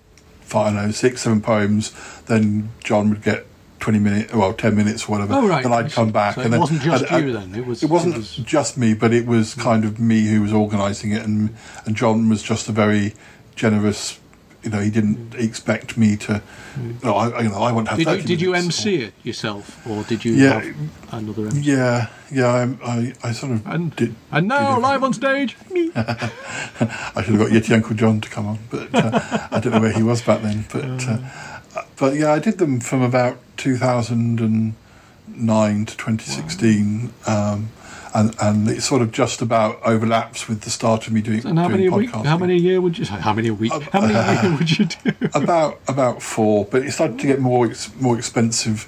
I don't know six seven poems, then John would get. 20 minutes, well, 10 minutes, or whatever. Oh, right. Then I'd come back. So and it then, wasn't just and- you and then, it was- It wasn't it was- just me, but it was hmm. kind of me who was organising it, and and John was just a very generous. You know, he didn't expect me to. No, I, you know, I want to have. Did you 30 did you MC it yourself, or did you Yeah. have another MC? Yeah, yeah. I, I, I sort of And, did. and now did live on stage, me. I should have got Yeti Uncle John to come on, but uh, I don't know where he was back then. But uh, but yeah, I did them from about 2009 to 2016, um, and and it sort of just about overlaps with the start of me doing. And how doing many a week? podcasting. How many a year would you? How many a week? How many a year would you do? about about four, but it started to get more ex- more expensive.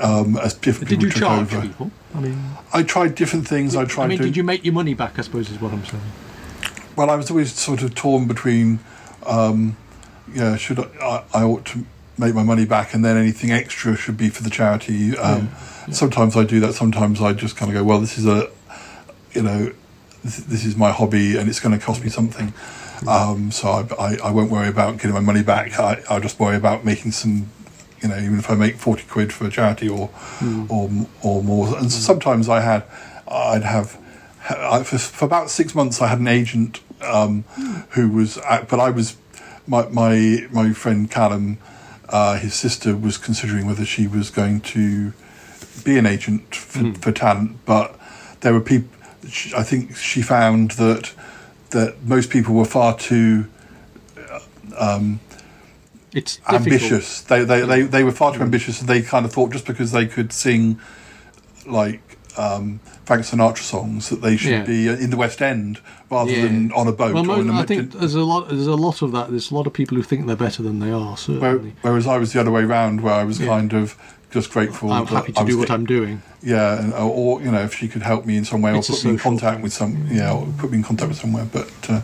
um, as different Did people you took charge over. people? I mean, I tried different things. I tried I mean, to. did you make your money back? I suppose is what I'm saying. Well, I was always sort of torn between, um, yeah, should I, I, I ought to make my money back, and then anything extra should be for the charity. Um, Sometimes I do that. Sometimes I just kind of go, well, this is a, you know, this, this is my hobby, and it's going to cost me something. Um, so I, I, I won't worry about getting my money back. I, I'll just worry about making some, you know, even if I make forty quid for a charity or, or or more. And sometimes I had, I'd have, I, for, for about six months I had an agent um, who was, at, but I was, my my my friend Callum, uh, his sister was considering whether she was going to be an agent for, hmm. for talent, but there were people. I think she found that that most people were far too uh, um, It's difficult. ambitious. They, they they they were far too hmm. ambitious, and they kind of thought just because they could sing like um, Frank Sinatra songs that they should Yeah. be uh, in the West End rather Yeah. than on a boat. Well, or mo- in a I think there's a lot. There's a lot of that. There's a lot of people who think they're better than they are. Where, Certainly, whereas I was the other way round, where I was Yeah. kind of just grateful. I'm happy to do what I'm doing. Yeah, and, or, or you know, if she could help me in some way, It's or put me in contact thing. with some, yeah, or put me in contact with somewhere. But uh,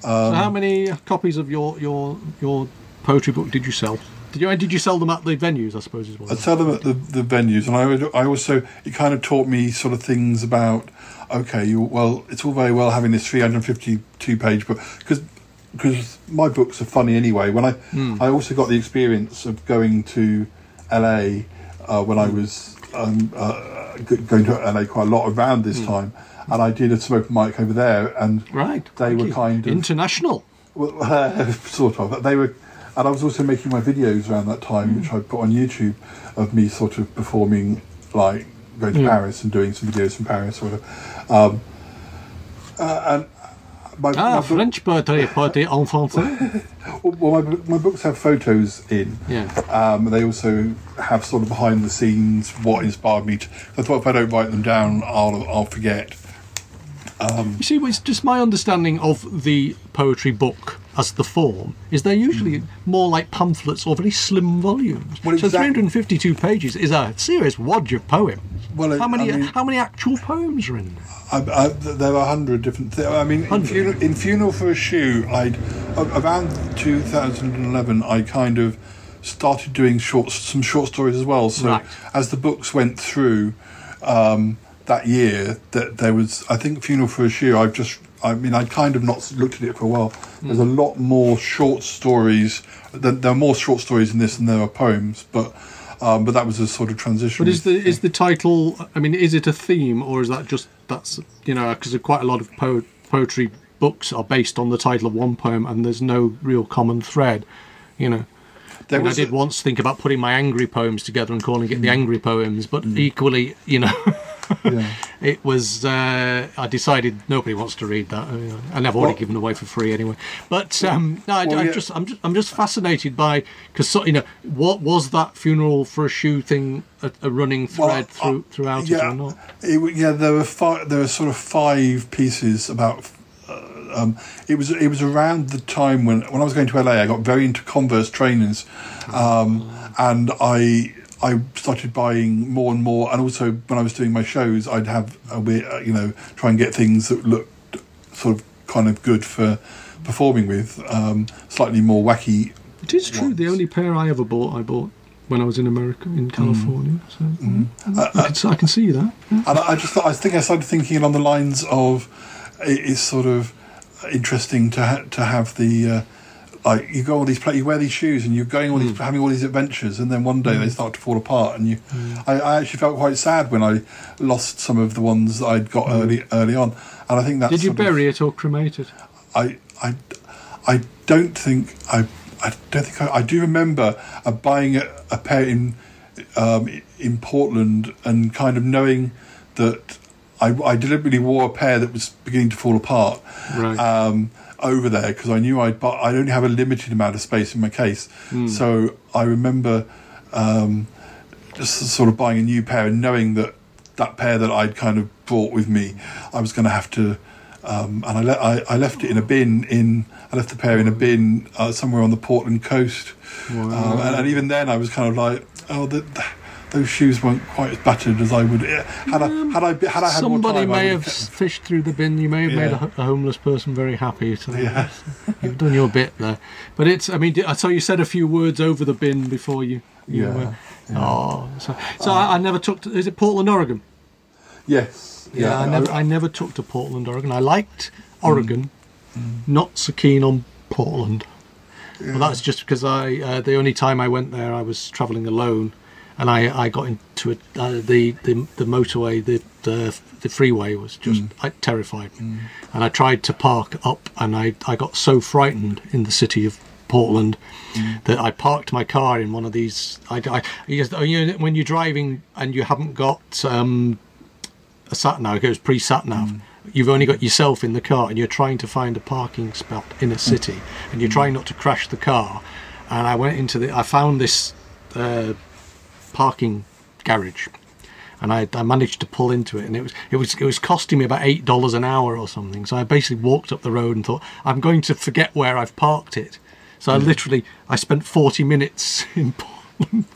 so, how many copies of your your your poetry book did you sell? Did you did you sell them at the venues? I suppose is what. I'd sell them at the, the venues, and I would, I also it kind of taught me sort of things about okay, you, well, it's all very well having this 352 page book because because my books are funny anyway. When I I also got the experience of going to LA uh, when I was um, uh, going to LA quite a lot around this time, and I did a smoke mic over there, and Right. they thank were you. kind of international. well, uh, sort of. They were, and I was also making my videos around that time, which I put on YouTube of me sort of performing, like going to Yeah. Paris and doing some videos from Paris or whatever. Um, uh, and my, Ah, my, French poetry, poetry en français. well, my, my books have photos in. Yeah. Um, they also have sort of behind the scenes what inspired me to. I thought if I don't write them down, I'll I'll forget. You see, it's just my understanding of the poetry book as the form is they're usually more like pamphlets or very slim volumes. Well, so 352 pages is a serious wodge of poems. Well, it- how many I mean- how many actual poems are in there? I, I, there are a hundred different things. I mean, in funeral, in funeral for a shoe, I'd around 2011. I kind of started doing short, some short stories as well. So Right. as the books went through um, that year, that there was, I think, funeral for a shoe. I've just, I mean, I kind of not looked at it for a while. There's a lot more short stories. There, there are more short stories in this than there are poems, but. Um, but that was a sort of transition. But is the is the title? I mean, is it a theme or is that just that's you know because quite a lot of po- poetry books are based on the title of one poem and there's no real common thread, you know. There I, mean, I did once think about putting my angry poems together and calling it the angry poems, but equally, you know, Yeah. it was. Uh, I decided nobody wants to read that, I mean, and I've already Well- given away for free anyway. But um, no, I, Well, I yeah. just, I'm just, I'm just fascinated by because you know, what was that funeral for a shoe thing a, a running Well, thread through uh, throughout yeah, it or not? It, yeah, there were five. There were sort of five pieces about. Uh, um, it was it was around the time when when I was going to LA. I got very into Converse trainers, um, and I I started buying more and more. And also when I was doing my shows, I'd have a, weird, uh, you know try and get things that looked sort of kind of good for performing with, um, slightly more wacky. It is true. The only pair I ever bought, I bought when I was in America, in California. So mm, Uh, I, can, see- I can see that. And I, just thought, I think I started thinking along the lines of it is sort of interesting to ha- to have the uh, like you go all these pla you wear these shoes and you're going all these having all these adventures and then one day they start to fall apart and you I, I actually felt quite sad when I lost some of the ones that I'd got early early on and I think that's Did you sort of- bury it or cremate it? I, I, I don't think I, I don't think I, I do remember uh, buying a, a pair in, um, in Portland and kind of knowing that I, I deliberately wore a pair that was beginning to fall apart. Right. Um, over there because I knew I'd, but I'd only have a limited amount of space in my case. So I remember um, just sort of buying a new pair and knowing that that pair that I'd kind of brought with me, I was going to have to. Um, and I, le- I, I left it in a bin in. I left the pair in a bin uh, somewhere on the Portland coast, um, and, and even then I was kind of like, oh, the, those shoes weren't quite as battered as I would. eh, Had I had I had I had Somebody time, I may have fished through the bin. You may have made a, a homeless person very happy. So Yeah. you've done your bit there. But it's. I mean, I saw you said a few words over the bin before you. you Yeah, were- Oh, so, so I, I never took. To, is it Portland, Oregon? Yes. Yeah, I never. I never took to Portland, Oregon. I liked Oregon, not so keen on Portland. Well, that's just because I. Uh, the only time I went there, I was travelling alone, and I, I got into it. Uh, the, the the motorway, the the, the freeway was just it terrified me, and I tried to park up, and I I got so frightened in the city of Portland that I parked my car in one of these. I, I you just- you know, when you're driving and you haven't got um, a sat nav, it goes pre sat nav. You've only got yourself in the car, and you're trying to find a parking spot in a city, and you're trying not to crash the car. And I went into the, I found this uh, parking garage, and I, I managed to pull into it, and it was it was it was costing me about eight dollars an hour or something. So I basically walked up the road and thought, I'm going to forget where I've parked it. So I mm. literally I spent forty minutes in. Portland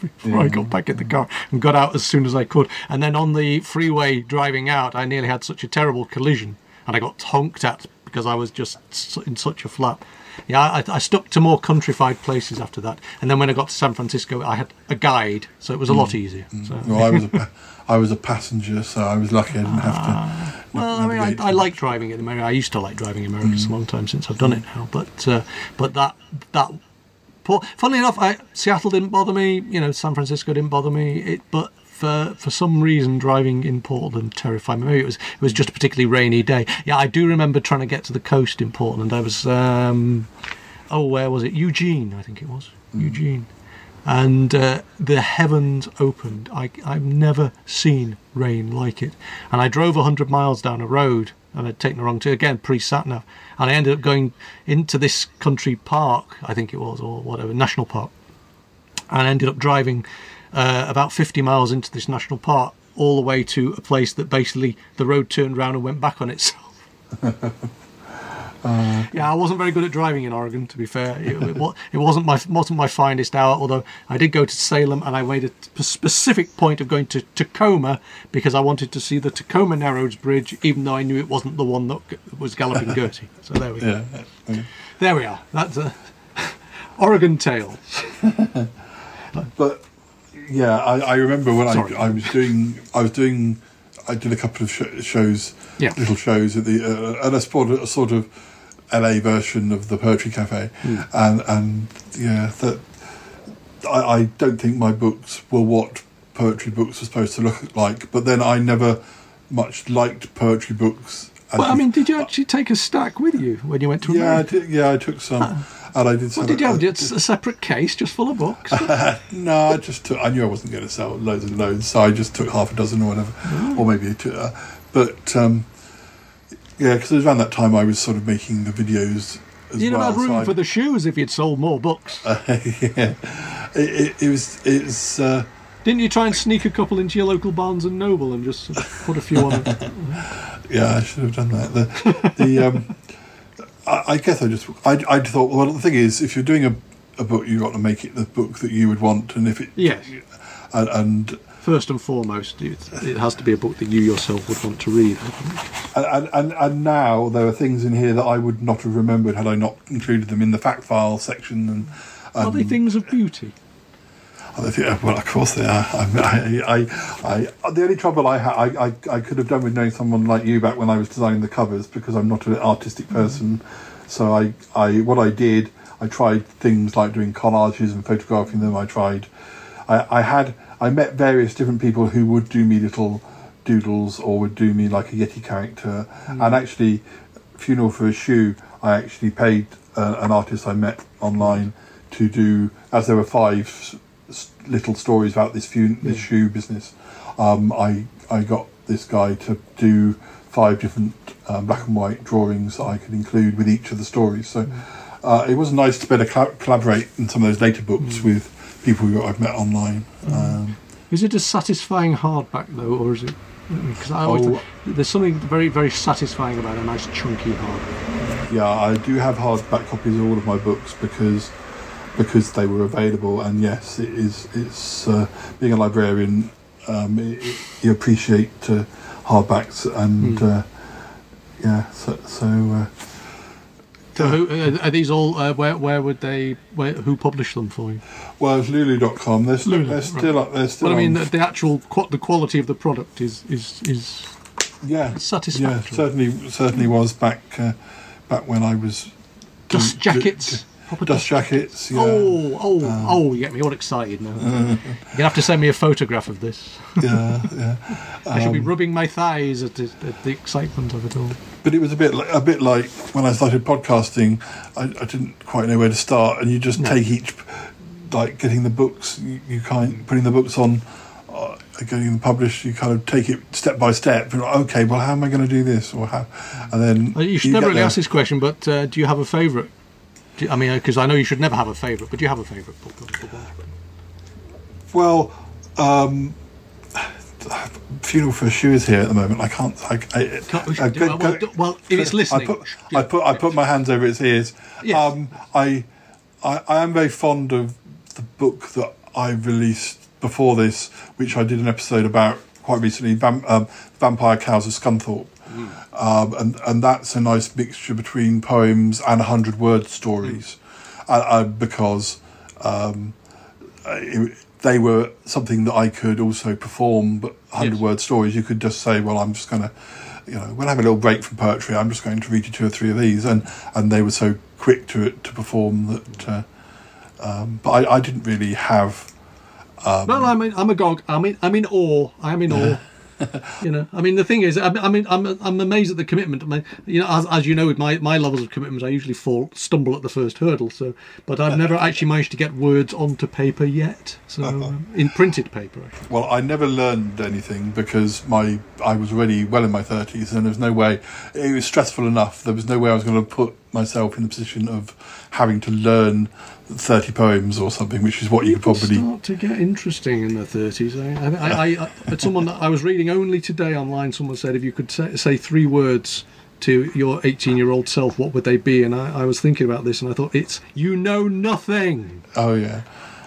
Before I got mm. back in the car and got out as soon as I could, and then on the freeway driving out, I nearly had such a terrible collision, and I got honked at because I was just in such a flap. Yeah, I, I stuck to more countrified places after that, and then when I got to San Francisco, I had a guide, so it was a lot mm. easier. Mm. So. Well, I was a I was a passenger, so I was lucky I didn't have to. Ah, well, I mean, I, I like driving in America. I used to like driving in America. It's a mm. long time since I've done it now, but uh, but that that. Funnily enough, I, Seattle didn't bother me. You know, San Francisco didn't bother me. It, but for for some reason, driving in Portland terrified me. Maybe it was it was just a particularly rainy day. Yeah, I do remember trying to get to the coast in Portland. I was um, oh, where was it? Eugene, I think it was Eugene and uh, the heavens opened. I, I've never seen rain like it. And I drove 100 miles down a road and I'd taken the wrong turn, again, pre sat nav. And I ended up going into this country park, I think it was, or whatever, national park. And ended up driving uh, about 50 miles into this national park all the way to a place that basically the road turned around and went back on itself. Yeah, I wasn't very good at driving in Oregon. To be fair, it, it, it wasn't my wasn't my finest hour. Although I did go to Salem, and I made a specific point of going to Tacoma because I wanted to see the Tacoma Narrows Bridge, even though I knew it wasn't the one that was galloping Gertie. So there we go. Yeah. yeah. There we are. That's a Oregon tale. But yeah, I, I remember when I, I was doing I was doing I did a couple of sh- shows, Yeah. little shows at the uh, and I of, a sort of LA version of the Poetry Cafe, Hmm. and and yeah, that I, I don't think my books were what poetry books were supposed to look like. But then I never much liked poetry books. Well, I mean, did you actually take a stack with you when you went to yeah, I did, yeah, I took some, and I did. What did you have? uh, Just a separate case, just full of books. No, I just took. I knew I wasn't going to sell loads and loads, so I just took half a dozen or whatever, Mm. or maybe two. Uh, but um, yeah, because it was around that time I was sort of making the videos as. You'd well. have had room so for the shoes if you'd sold more books. I, yeah, it, it, it was. It's. Uh, Didn't you try and sneak a couple into your local Barnes and Noble and just put a few on it? yeah, I should have done that. The, the um, I, I guess I just. I, I thought. Well, the thing is, if you're doing a, a book, you got to make it the book that you would want, and if it. Yes. And, and First and foremost, it, it has to be a book that you yourself would want to read. I think. And, and, and now there are things in here that I would not have remembered had I not included them in the fact file section. And, Are they things of beauty? Well, of course they are. I, I, I, I, the only trouble I had, I, I, I could have done with knowing someone like you back when I was designing the covers because I'm not an artistic person. So I, I, what I did, I tried things like doing collages and photographing them. I tried, I, I had, I met various different people who would do me little doodles or would do me like a Yeti character. And actually, Funeral for a Shoe, I actually paid uh, an artist I met online to do, as there were five little stories about this this shoe business. Um, I I got this guy to do five different um, black and white drawings that I could include with each of the stories. So uh, it was nice to be able to colla- collaborate in some of those later books with people who I've met online. Um, Is it a satisfying hardback though, or is it? Because I always Oh. there's something very very satisfying about a nice chunky hardback. Yeah, I do have hardback copies of all of my books because because they were available. And yes, it is. It's uh, being a librarian. Um, it, it- you appreciate uh, hardbacks and Hmm. uh, yeah. So, so uh, So who, uh, are these all? Uh, where where would they? Where, who published them for you? well, it's Lulu.com. They're still, Lulu, they're right. up. They're still. Well, I mean, on- the, the actual qu- the quality of the product is is is yeah, satisfactory. Yeah, certainly, certainly was back uh, back when I was dust jackets. Proper dust jackets. Yeah, Oh, oh, oh! You get me all excited now. You're gonna have to send me a photograph of this. yeah, yeah. I should be Um, rubbing my thighs at the, at the excitement of it all. But it was a bit like, a bit like when I started podcasting. I, I didn't quite know where to start, and you just take each, like getting the books. You, you kind putting the books on, uh, getting them published. You kind of take it step by step. You're like, okay, well, how am I going to do this, or how? And then Uh, You should get never really there. ask this question, but uh, do you have a favourite? I mean, because I know you should never have a favourite, but do you have a favourite book? Well, um, funeral for a shoe is here at the moment. I can't. I, I, Can't- we should I- do- well, well, do- well, if it's listening, I put. I put, I put my hands over its ears. Yes. Um, I, I, I am very fond of the book that I released before this, which I did an episode about quite recently. Vam, um, Vampire Cows of Scunthorpe. Um, and and that's a nice mixture between poems and hundred word stories, uh, uh, because um, it, they were something that I could also perform. But hundred Yes. word stories, you could just say, "Well, I'm just going to, you know, when I have a little break from poetry, I'm just going to read you two or three of these," and and they were so quick to to perform that. Uh, um, but I, I didn't really have. Um, well, I'm in, I'm agog. I'm in I'm in awe. I'm in awe. you know, I mean, the thing is, I, I mean, I'm I'm amazed at the commitment. I mean, you know, as, as you know, with my, my levels of commitment, I usually fall stumble at the first hurdle. So, but I've never actually managed to get words onto paper yet. So, um, in printed paper. Actually. Well, I never learned anything because my I was already well in my thirties, and there was no way. It was stressful enough. There was no way I was going to put myself in the position of having to learn thirty poems or something, which is what you could probably. start to get interesting in the 30s. I, I, I, I, but someone I was reading only today online, someone said if you could say, say three words to your 18 year old self, what would they be? And I, I was thinking about this and I thought, it's you know nothing. Oh yeah,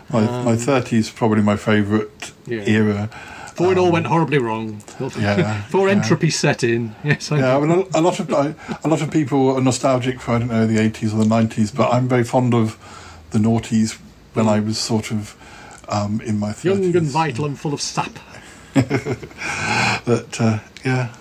my my thirties probably my favourite Um, Yeah. era. Before it all went horribly wrong. Yeah, Before yeah. entropy set in. Yes, I Yeah, well, a, a lot of a lot of people are nostalgic for I don't know the eighties or the nineties, but I'm very fond of the noughties when I was sort of um, in my thirties. young and vital and full of sap. But uh, yeah.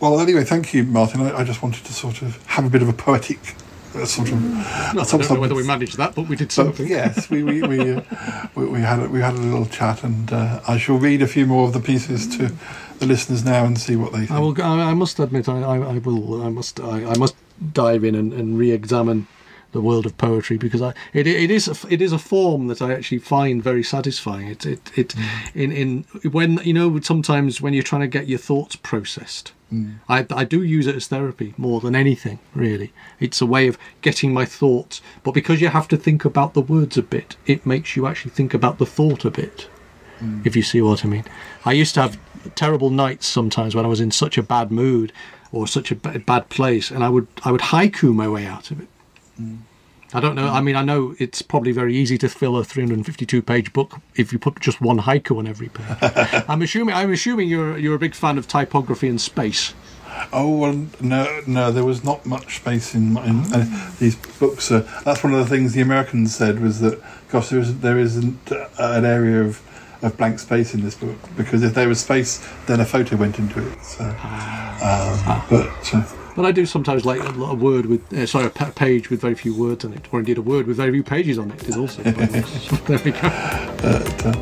Well, anyway, thank you, Martin. I, I just wanted to sort of have a bit of a poetic uh, sort of. No, I don't know whether we managed that, but we did something. yes, we we we, uh, we we had a, we had a little chat, and uh, I shall read a few more of the pieces to the listeners now and see what they think. I will. I I must admit, I, I, I will. I must. I, I must dive in and, and re-examine the world of poetry because I it, it is a, it is a form that I actually find very satisfying. It it, it mm. in in when you know sometimes when you're trying to get your thoughts processed. Mm. I, I do use it as therapy more than anything, really. It's a way of getting my thoughts, but because you have to think about the words a bit, it makes you actually think about the thought a bit mm. if you see what I mean. I used to have terrible nights sometimes when I was in such a bad mood or such a bad place, and I would I would haiku my way out of it. I don't know. I mean, I know it's probably very easy to fill a 352-page book if you put just one haiku on every page. I'm assuming I'm assuming you're you're a big fan of typography and space. Oh well, no, no. There was not much space in, in uh, these books. Uh, that's one of the things the Americans said was that, gosh, there isn't there isn't uh, an area of, of blank space in this book because if there was space, then a photo went into it. So, um, but uh, But I do sometimes like a, a word with uh, sorry a page with very few words on it, or indeed a word with very few pages on it is also. there we go.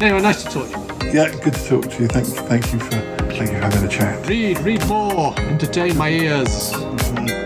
Anyway, nice to talk to you. yeah, good to talk to you. Thank, thank you for thank you for having a chat. Read, read more, entertain my ears.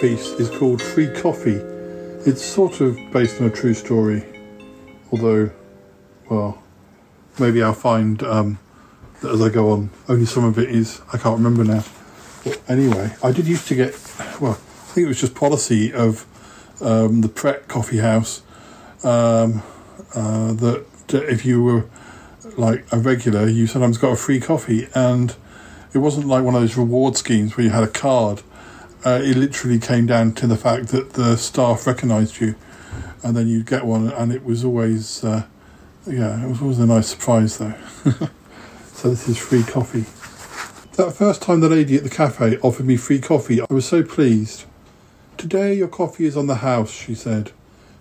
Piece is called Free Coffee. It's sort of based on a true story, although, well, maybe I'll find um, that as I go on. Only some of it is, I can't remember now. But anyway, I did used to get, well, I think it was just policy of um, the Pret Coffee House um, uh, that if you were like a regular, you sometimes got a free coffee, and it wasn't like one of those reward schemes where you had a card. Uh, it literally came down to the fact that the staff recognised you, and then you'd get one, and it was always, uh, yeah, it was always a nice surprise though. so this is free coffee. That first time the lady at the cafe offered me free coffee, I was so pleased. Today your coffee is on the house, she said.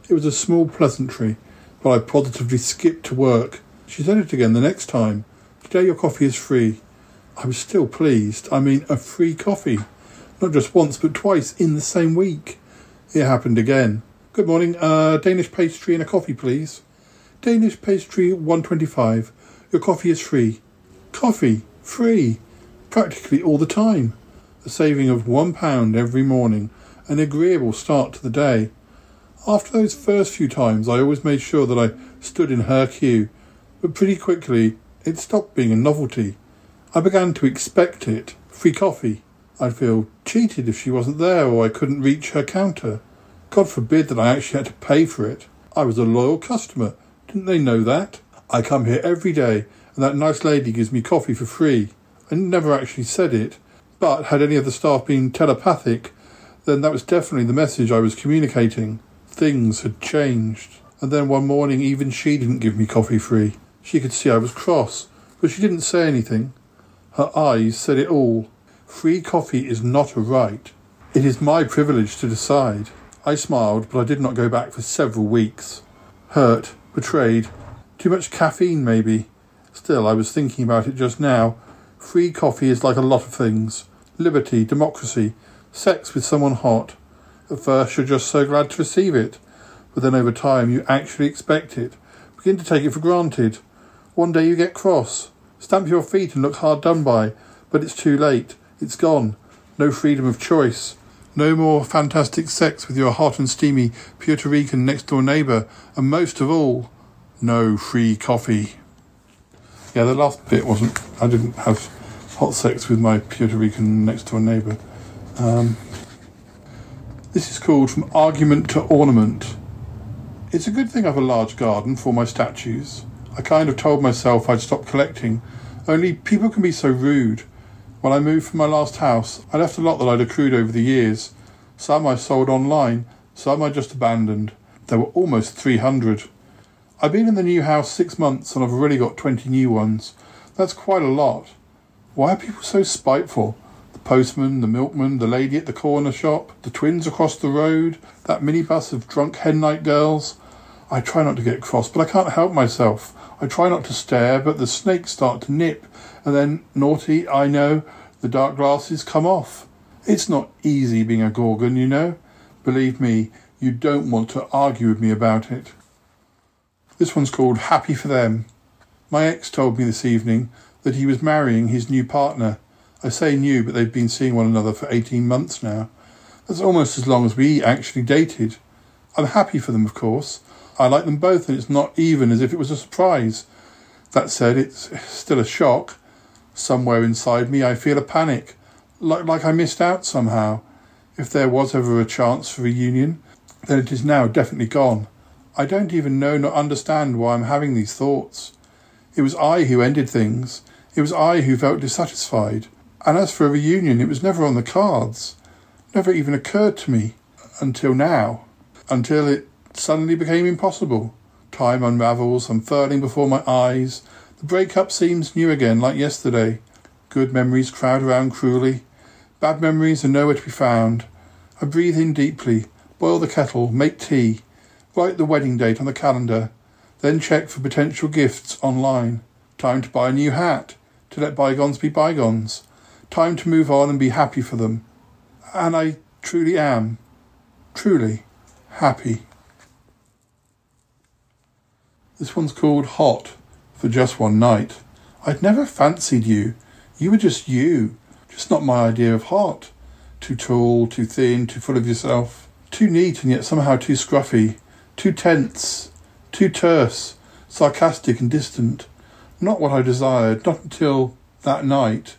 It was a small pleasantry, but I positively skipped to work. She said it again the next time. Today your coffee is free. I was still pleased. I mean, a free coffee. Not just once, but twice in the same week. It happened again. Good morning. Uh, Danish pastry and a coffee, please. Danish pastry 125. Your coffee is free. Coffee. Free. Practically all the time. A saving of one pound every morning. An agreeable start to the day. After those first few times, I always made sure that I stood in her queue, but pretty quickly it stopped being a novelty. I began to expect it. Free coffee. I'd feel cheated if she wasn't there or I couldn't reach her counter. God forbid that I actually had to pay for it. I was a loyal customer. Didn't they know that? I come here every day and that nice lady gives me coffee for free. I never actually said it, but had any of the staff been telepathic, then that was definitely the message I was communicating. Things had changed. And then one morning, even she didn't give me coffee free. She could see I was cross, but she didn't say anything. Her eyes said it all. Free coffee is not a right. It is my privilege to decide. I smiled, but I did not go back for several weeks. Hurt, betrayed. Too much caffeine, maybe. Still, I was thinking about it just now. Free coffee is like a lot of things liberty, democracy, sex with someone hot. At first, you're just so glad to receive it, but then over time, you actually expect it, begin to take it for granted. One day, you get cross, stamp your feet and look hard done by, but it's too late. It's gone. No freedom of choice. No more fantastic sex with your hot and steamy Puerto Rican next door neighbour, and most of all, no free coffee. Yeah, the last bit wasn't. I didn't have hot sex with my Puerto Rican next door neighbour. Um, this is called From Argument to Ornament. It's a good thing I've a large garden for my statues. I kind of told myself I'd stop collecting, only people can be so rude. When I moved from my last house, I left a lot that I'd accrued over the years. Some I sold online, some I just abandoned. There were almost 300. I've been in the new house six months and I've already got 20 new ones. That's quite a lot. Why are people so spiteful? The postman, the milkman, the lady at the corner shop, the twins across the road, that minibus of drunk hen night girls. I try not to get cross, but I can't help myself. I try not to stare, but the snakes start to nip, and then, naughty, I know, the dark glasses come off. It's not easy being a Gorgon, you know. Believe me, you don't want to argue with me about it. This one's called Happy for Them. My ex told me this evening that he was marrying his new partner. I say new, but they've been seeing one another for 18 months now. That's almost as long as we actually dated. I'm happy for them, of course. I like them both, and it's not even as if it was a surprise. That said, it's still a shock. Somewhere inside me, I feel a panic, like, like I missed out somehow. If there was ever a chance for a union, then it is now definitely gone. I don't even know nor understand why I'm having these thoughts. It was I who ended things. It was I who felt dissatisfied. And as for a reunion, it was never on the cards. Never even occurred to me until now. Until it suddenly became impossible. Time unravels, unfurling before my eyes. The breakup seems new again, like yesterday. Good memories crowd around cruelly. Bad memories are nowhere to be found. I breathe in deeply, boil the kettle, make tea, write the wedding date on the calendar, then check for potential gifts online. Time to buy a new hat, to let bygones be bygones. Time to move on and be happy for them. And I truly am, truly happy. This one's called Hot for just one night. I'd never fancied you. You were just you, just not my idea of hot. too tall, too thin, too full of yourself, too neat and yet somehow too scruffy, too tense, too terse, sarcastic and distant. Not what I desired, not until that night.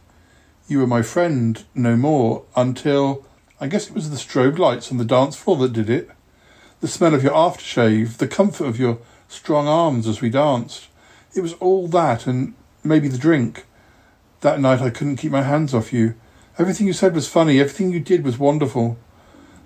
You were my friend, no more, until I guess it was the strobe lights on the dance floor that did it. The smell of your aftershave, the comfort of your strong arms as we danced. It was all that and maybe the drink. That night I couldn't keep my hands off you. Everything you said was funny, everything you did was wonderful.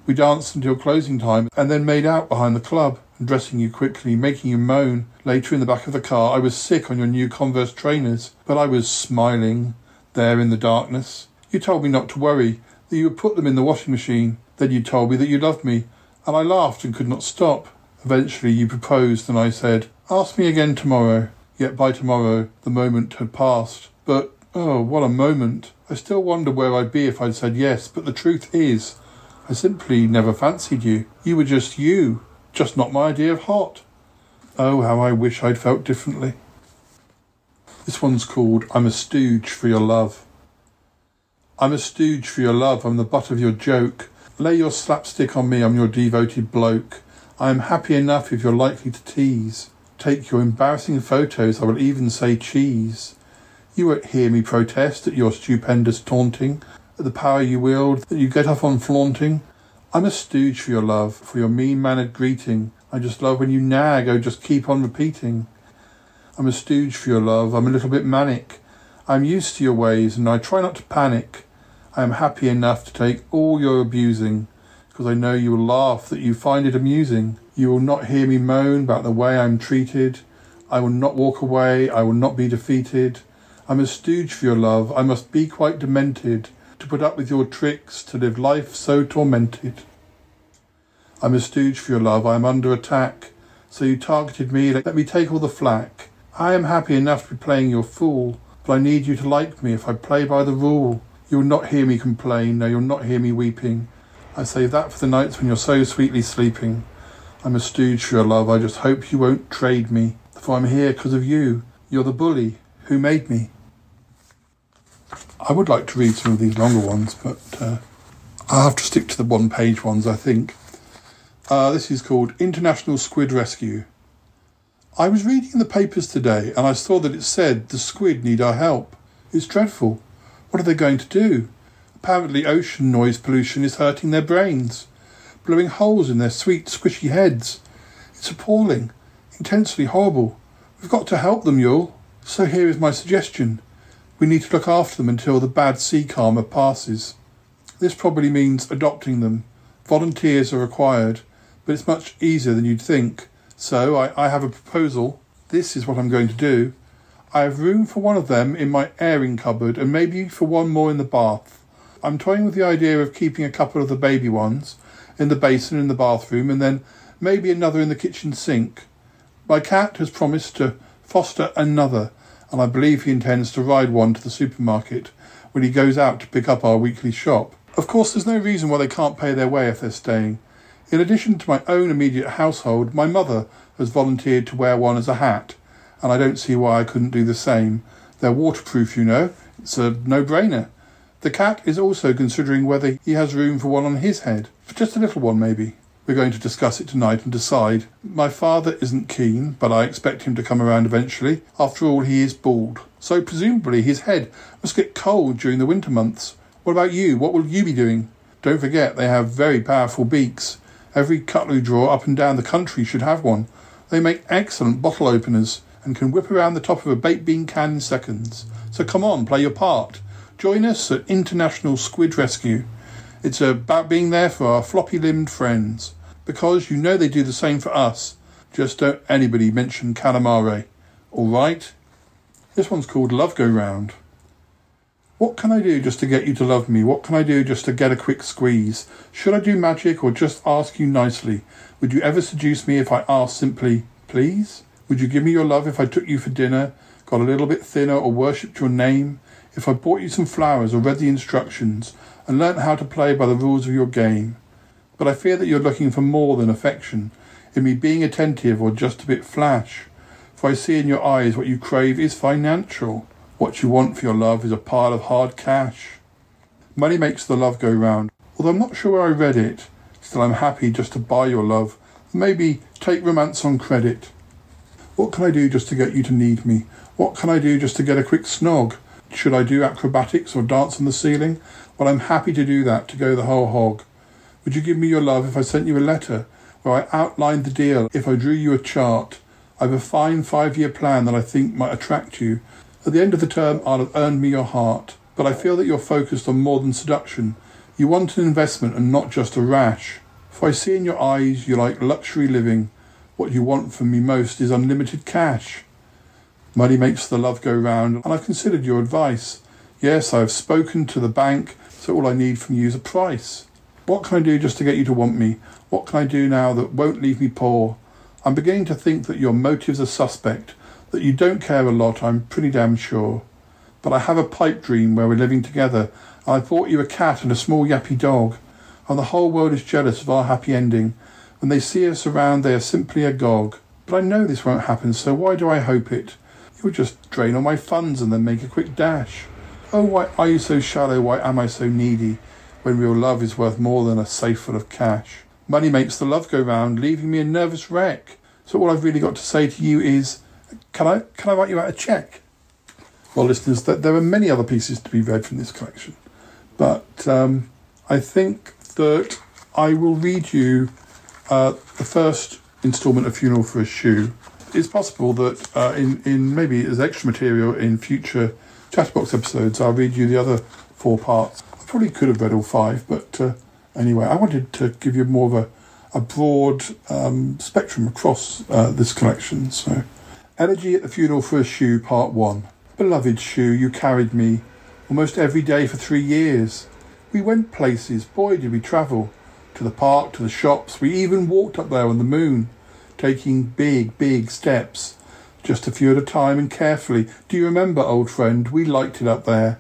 We danced until closing time and then made out behind the club, dressing you quickly, making you moan. Later in the back of the car, I was sick on your new Converse trainers, but I was smiling there in the darkness. You told me not to worry, that you would put them in the washing machine. Then you told me that you loved me, and I laughed and could not stop. Eventually you proposed, and I said, Ask me again tomorrow. Yet by tomorrow the moment had passed. But, oh, what a moment. I still wonder where I'd be if I'd said yes, but the truth is, I simply never fancied you. You were just you, just not my idea of hot. Oh, how I wish I'd felt differently. This one's called I'm a Stooge for Your Love. I'm a stooge for your love, I'm the butt of your joke. Lay your slapstick on me, I'm your devoted bloke. I am happy enough if you're likely to tease. Take your embarrassing photos, I will even say cheese. You won't hear me protest at your stupendous taunting, at the power you wield, that you get off on flaunting. I'm a stooge for your love, for your mean mannered greeting. I just love when you nag, oh just keep on repeating. I'm a stooge for your love, I'm a little bit manic. I'm used to your ways and I try not to panic. I am happy enough to take all your abusing, because I know you will laugh that you find it amusing. You will not hear me moan about the way I'm treated. I will not walk away, I will not be defeated. I'm a stooge for your love, I must be quite demented to put up with your tricks, to live life so tormented. I'm a stooge for your love, I am under attack. So you targeted me, let me take all the flack. I am happy enough to be playing your fool, but I need you to like me if I play by the rule. You'll not hear me complain, no, you'll not hear me weeping. I save that for the nights when you're so sweetly sleeping. I'm a stooge for your love, I just hope you won't trade me, for I'm here because of you. You're the bully who made me. I would like to read some of these longer ones, but uh, I'll have to stick to the one page ones, I think. Uh, this is called International Squid Rescue. I was reading the papers today and I saw that it said the squid need our help. It's dreadful. What are they going to do? Apparently, ocean noise pollution is hurting their brains, blowing holes in their sweet, squishy heads. It's appalling, intensely horrible. We've got to help them, Yule. So here is my suggestion. We need to look after them until the bad sea karma passes. This probably means adopting them. Volunteers are required, but it's much easier than you'd think. So I, I have a proposal. This is what I'm going to do. I have room for one of them in my airing cupboard and maybe for one more in the bath. I'm toying with the idea of keeping a couple of the baby ones in the basin in the bathroom and then maybe another in the kitchen sink. My cat has promised to foster another, and I believe he intends to ride one to the supermarket when he goes out to pick up our weekly shop. Of course, there's no reason why they can't pay their way if they're staying. In addition to my own immediate household, my mother has volunteered to wear one as a hat and I don't see why I couldn't do the same. They're waterproof, you know. It's a no brainer. The cat is also considering whether he has room for one on his head. For just a little one, maybe. We're going to discuss it tonight and decide. My father isn't keen, but I expect him to come around eventually. After all, he is bald. So presumably his head must get cold during the winter months. What about you? What will you be doing? Don't forget they have very powerful beaks. Every cutlery drawer up and down the country should have one. They make excellent bottle openers and can whip around the top of a baked bean can in seconds. So come on, play your part. Join us at International Squid Rescue. It's about being there for our floppy limbed friends. Because you know they do the same for us. Just don't anybody mention calamari. Alright? This one's called Love Go Round. What can I do just to get you to love me? What can I do just to get a quick squeeze? Should I do magic or just ask you nicely? Would you ever seduce me if I asked simply, please? Would you give me your love if I took you for dinner, got a little bit thinner, or worshipped your name? If I bought you some flowers or read the instructions and learnt how to play by the rules of your game? But I fear that you're looking for more than affection, in me being attentive or just a bit flash. For I see in your eyes what you crave is financial. What you want for your love is a pile of hard cash. Money makes the love go round. Although I'm not sure where I read it, still I'm happy just to buy your love. Maybe take romance on credit. What can I do just to get you to need me? What can I do just to get a quick snog? Should I do acrobatics or dance on the ceiling? Well, I'm happy to do that, to go the whole hog. Would you give me your love if I sent you a letter where I outlined the deal, if I drew you a chart? I've a fine five year plan that I think might attract you. At the end of the term, I'll have earned me your heart. But I feel that you're focused on more than seduction. You want an investment and not just a rash. For I see in your eyes you like luxury living. What you want from me most is unlimited cash. Money makes the love go round, and I've considered your advice. Yes, I have spoken to the bank, so all I need from you is a price. What can I do just to get you to want me? What can I do now that won't leave me poor? I'm beginning to think that your motives are suspect, that you don't care a lot, I'm pretty damn sure. But I have a pipe dream where we're living together, I bought you a cat and a small yappy dog, and the whole world is jealous of our happy ending. When they see us around, they are simply agog. But I know this won't happen, so why do I hope it? You'll just drain all my funds and then make a quick dash. Oh, why are you so shallow? Why am I so needy? When real love is worth more than a safe full of cash. Money makes the love go round, leaving me a nervous wreck. So all I've really got to say to you is, can I can I write you out a check? Well, listeners, that there are many other pieces to be read from this collection, but um, I think that I will read you uh, the first instalment of Funeral for a Shoe. It's possible that uh, in, in maybe as extra material in future Chatterbox episodes, I'll read you the other four parts. I probably could have read all five, but uh, anyway, I wanted to give you more of a, a broad um, spectrum across uh, this collection. So, Elegy at the Funeral for a Shoe, Part 1. Beloved Shoe, you carried me almost every day for three years. We went places, boy, did we travel. To the park, to the shops, we even walked up there on the moon, taking big, big steps. Just a few at a time and carefully. Do you remember, old friend? We liked it up there.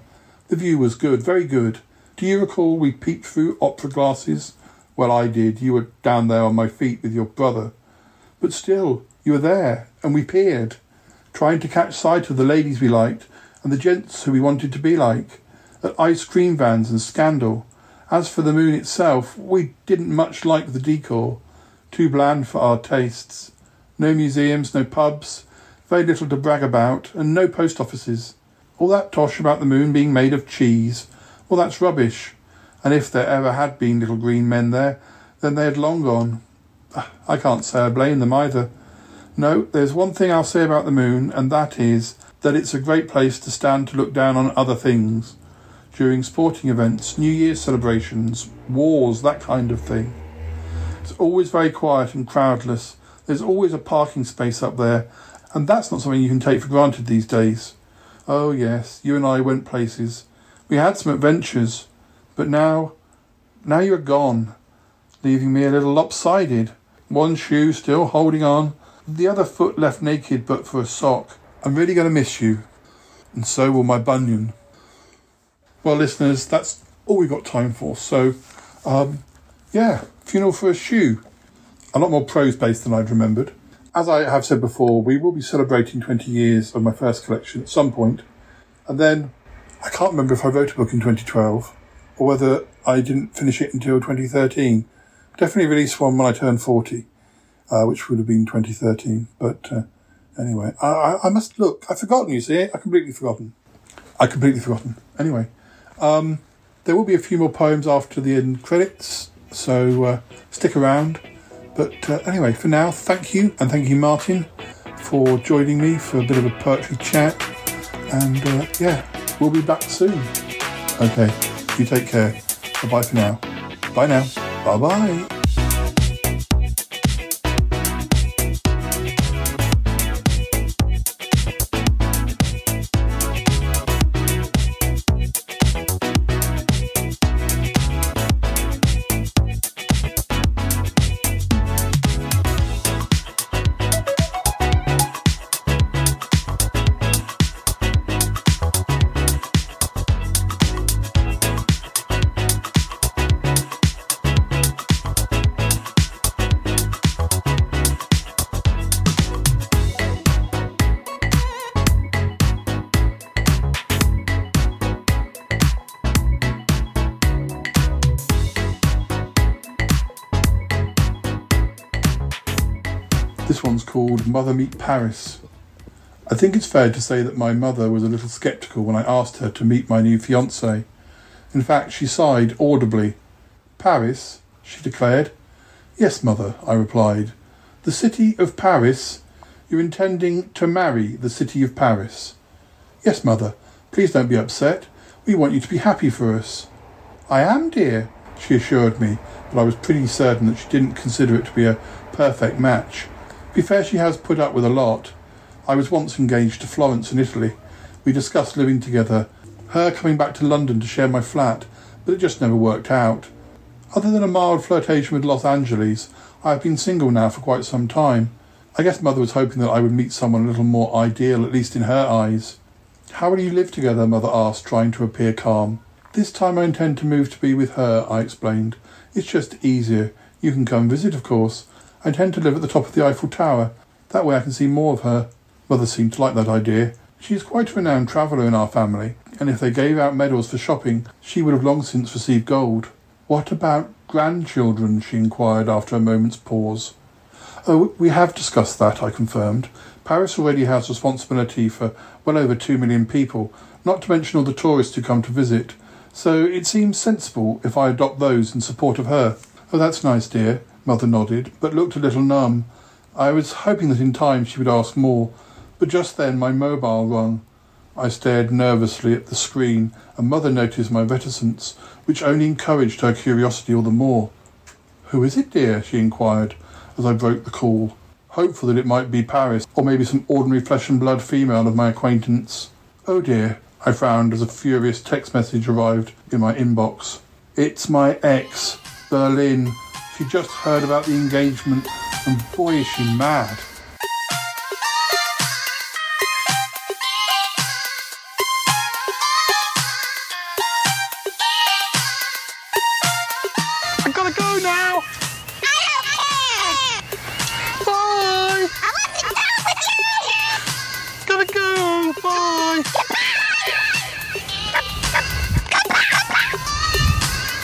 The view was good, very good. Do you recall we peeped through opera glasses? Well, I did. You were down there on my feet with your brother. But still, you were there, and we peered, trying to catch sight of the ladies we liked and the gents who we wanted to be like, at ice cream vans and scandal. As for the moon itself, we didn't much like the decor, too bland for our tastes. No museums, no pubs, very little to brag about, and no post offices. All that tosh about the moon being made of cheese, well, that's rubbish. And if there ever had been little green men there, then they had long gone. Ah, I can't say I blame them either. No, there's one thing I'll say about the moon, and that is that it's a great place to stand to look down on other things during sporting events, New Year's celebrations, wars, that kind of thing. It's always very quiet and crowdless. There's always a parking space up there, and that's not something you can take for granted these days. Oh, yes, you and I went places. We had some adventures, but now, now you're gone, leaving me a little lopsided. One shoe still holding on, the other foot left naked but for a sock. I'm really going to miss you, and so will my bunion. Well, listeners, that's all we've got time for. So, um, yeah, funeral for a shoe. A lot more prose based than I'd remembered. As I have said before, we will be celebrating 20 years of my first collection at some point. And then I can't remember if I wrote a book in 2012 or whether I didn't finish it until 2013. Definitely released one when I turned 40, uh, which would have been 2013. But uh, anyway, I, I, must look. I've forgotten, you see. I completely forgotten. I completely forgotten. Anyway, um, there will be a few more poems after the end credits, so uh, stick around. But uh, anyway, for now, thank you, and thank you, Martin, for joining me for a bit of a poetry chat. And uh, yeah, we'll be back soon. Okay, you take care. Bye bye for now. Bye now. Bye bye. Mother Meet Paris. I think it's fair to say that my mother was a little sceptical when I asked her to meet my new fiance. In fact, she sighed audibly. Paris? she declared. Yes, mother, I replied. The city of Paris? You're intending to marry the city of Paris? Yes, mother. Please don't be upset. We want you to be happy for us. I am, dear, she assured me, but I was pretty certain that she didn't consider it to be a perfect match. Be fair, she has put up with a lot. I was once engaged to Florence in Italy. We discussed living together, her coming back to London to share my flat, but it just never worked out. Other than a mild flirtation with Los Angeles, I have been single now for quite some time. I guess Mother was hoping that I would meet someone a little more ideal, at least in her eyes. How will you live together? Mother asked, trying to appear calm. This time I intend to move to be with her, I explained. It's just easier. You can come visit, of course. I intend to live at the top of the Eiffel Tower. That way I can see more of her. Mother seemed to like that idea. She is quite a renowned traveller in our family, and if they gave out medals for shopping, she would have long since received gold. What about grandchildren? she inquired after a moment's pause. Oh, we have discussed that, I confirmed. Paris already has responsibility for well over two million people, not to mention all the tourists who come to visit. So it seems sensible if I adopt those in support of her. Oh, that's nice, dear, Mother nodded, but looked a little numb. I was hoping that in time she would ask more, but just then my mobile rung. I stared nervously at the screen, and Mother noticed my reticence, which only encouraged her curiosity all the more. Who is it, dear? she inquired as I broke the call, hopeful that it might be Paris, or maybe some ordinary flesh and blood female of my acquaintance. Oh dear, I frowned as a furious text message arrived in my inbox. It's my ex, Berlin. She just heard about the engagement, and boy is she mad.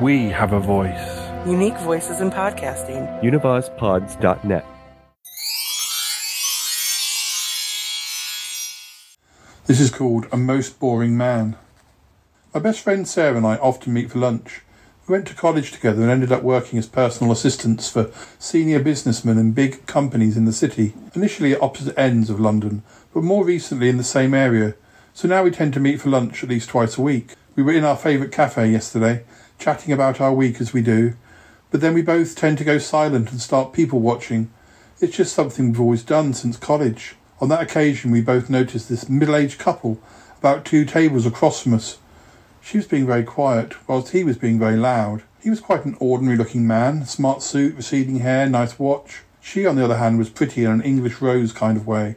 We have a voice. Unique voices in podcasting. UnivazPods.net. This is called A Most Boring Man. My best friend Sarah and I often meet for lunch. We went to college together and ended up working as personal assistants for senior businessmen and big companies in the city, initially at opposite ends of London, but more recently in the same area. So now we tend to meet for lunch at least twice a week. We were in our favourite cafe yesterday, chatting about our week as we do, but then we both tend to go silent and start people watching. It's just something we've always done since college. On that occasion, we both noticed this middle aged couple about two tables across from us. She was being very quiet, whilst he was being very loud. He was quite an ordinary looking man, smart suit, receding hair, nice watch. She, on the other hand, was pretty in an English rose kind of way.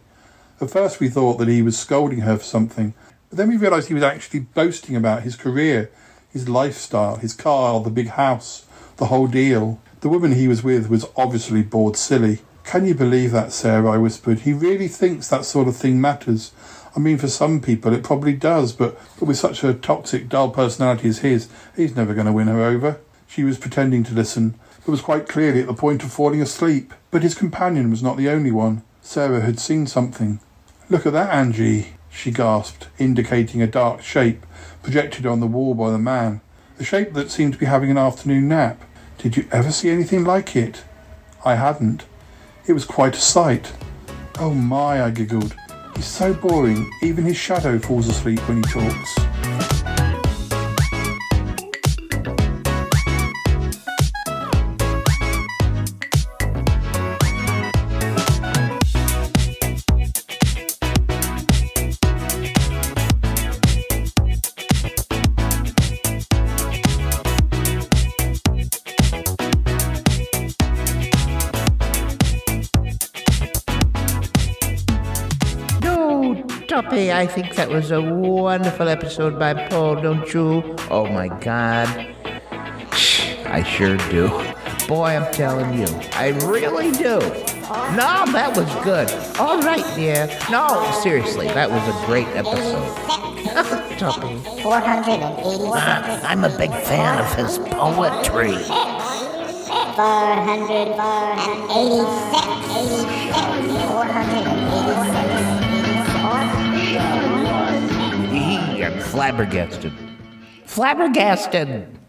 At first, we thought that he was scolding her for something, but then we realised he was actually boasting about his career, his lifestyle, his car, the big house, the whole deal. The woman he was with was obviously bored silly. Can you believe that, Sarah? I whispered. He really thinks that sort of thing matters. I mean, for some people it probably does, but, with such a toxic, dull personality as his, he's never going to win her over. She was pretending to listen, but was quite clearly at the point of falling asleep. But his companion was not the only one. Sarah had seen something. Look at that, Angie, she gasped, indicating a dark shape projected on the wall by the man. the shape that seemed to be having an afternoon nap. Did you ever see anything like it? I hadn't. It was quite a sight. Oh my, I giggled. He's so boring, even his shadow falls asleep when he talks. I think that was a wonderful episode by Paul, don't you? Oh my God. I sure do. Boy, I'm telling you, I really do. No, that was good. All right, dear. No, seriously, that was a great episode. I'm a big fan of his poetry. 400, 486, 486, 486. Flabbergasted. Flabbergasted.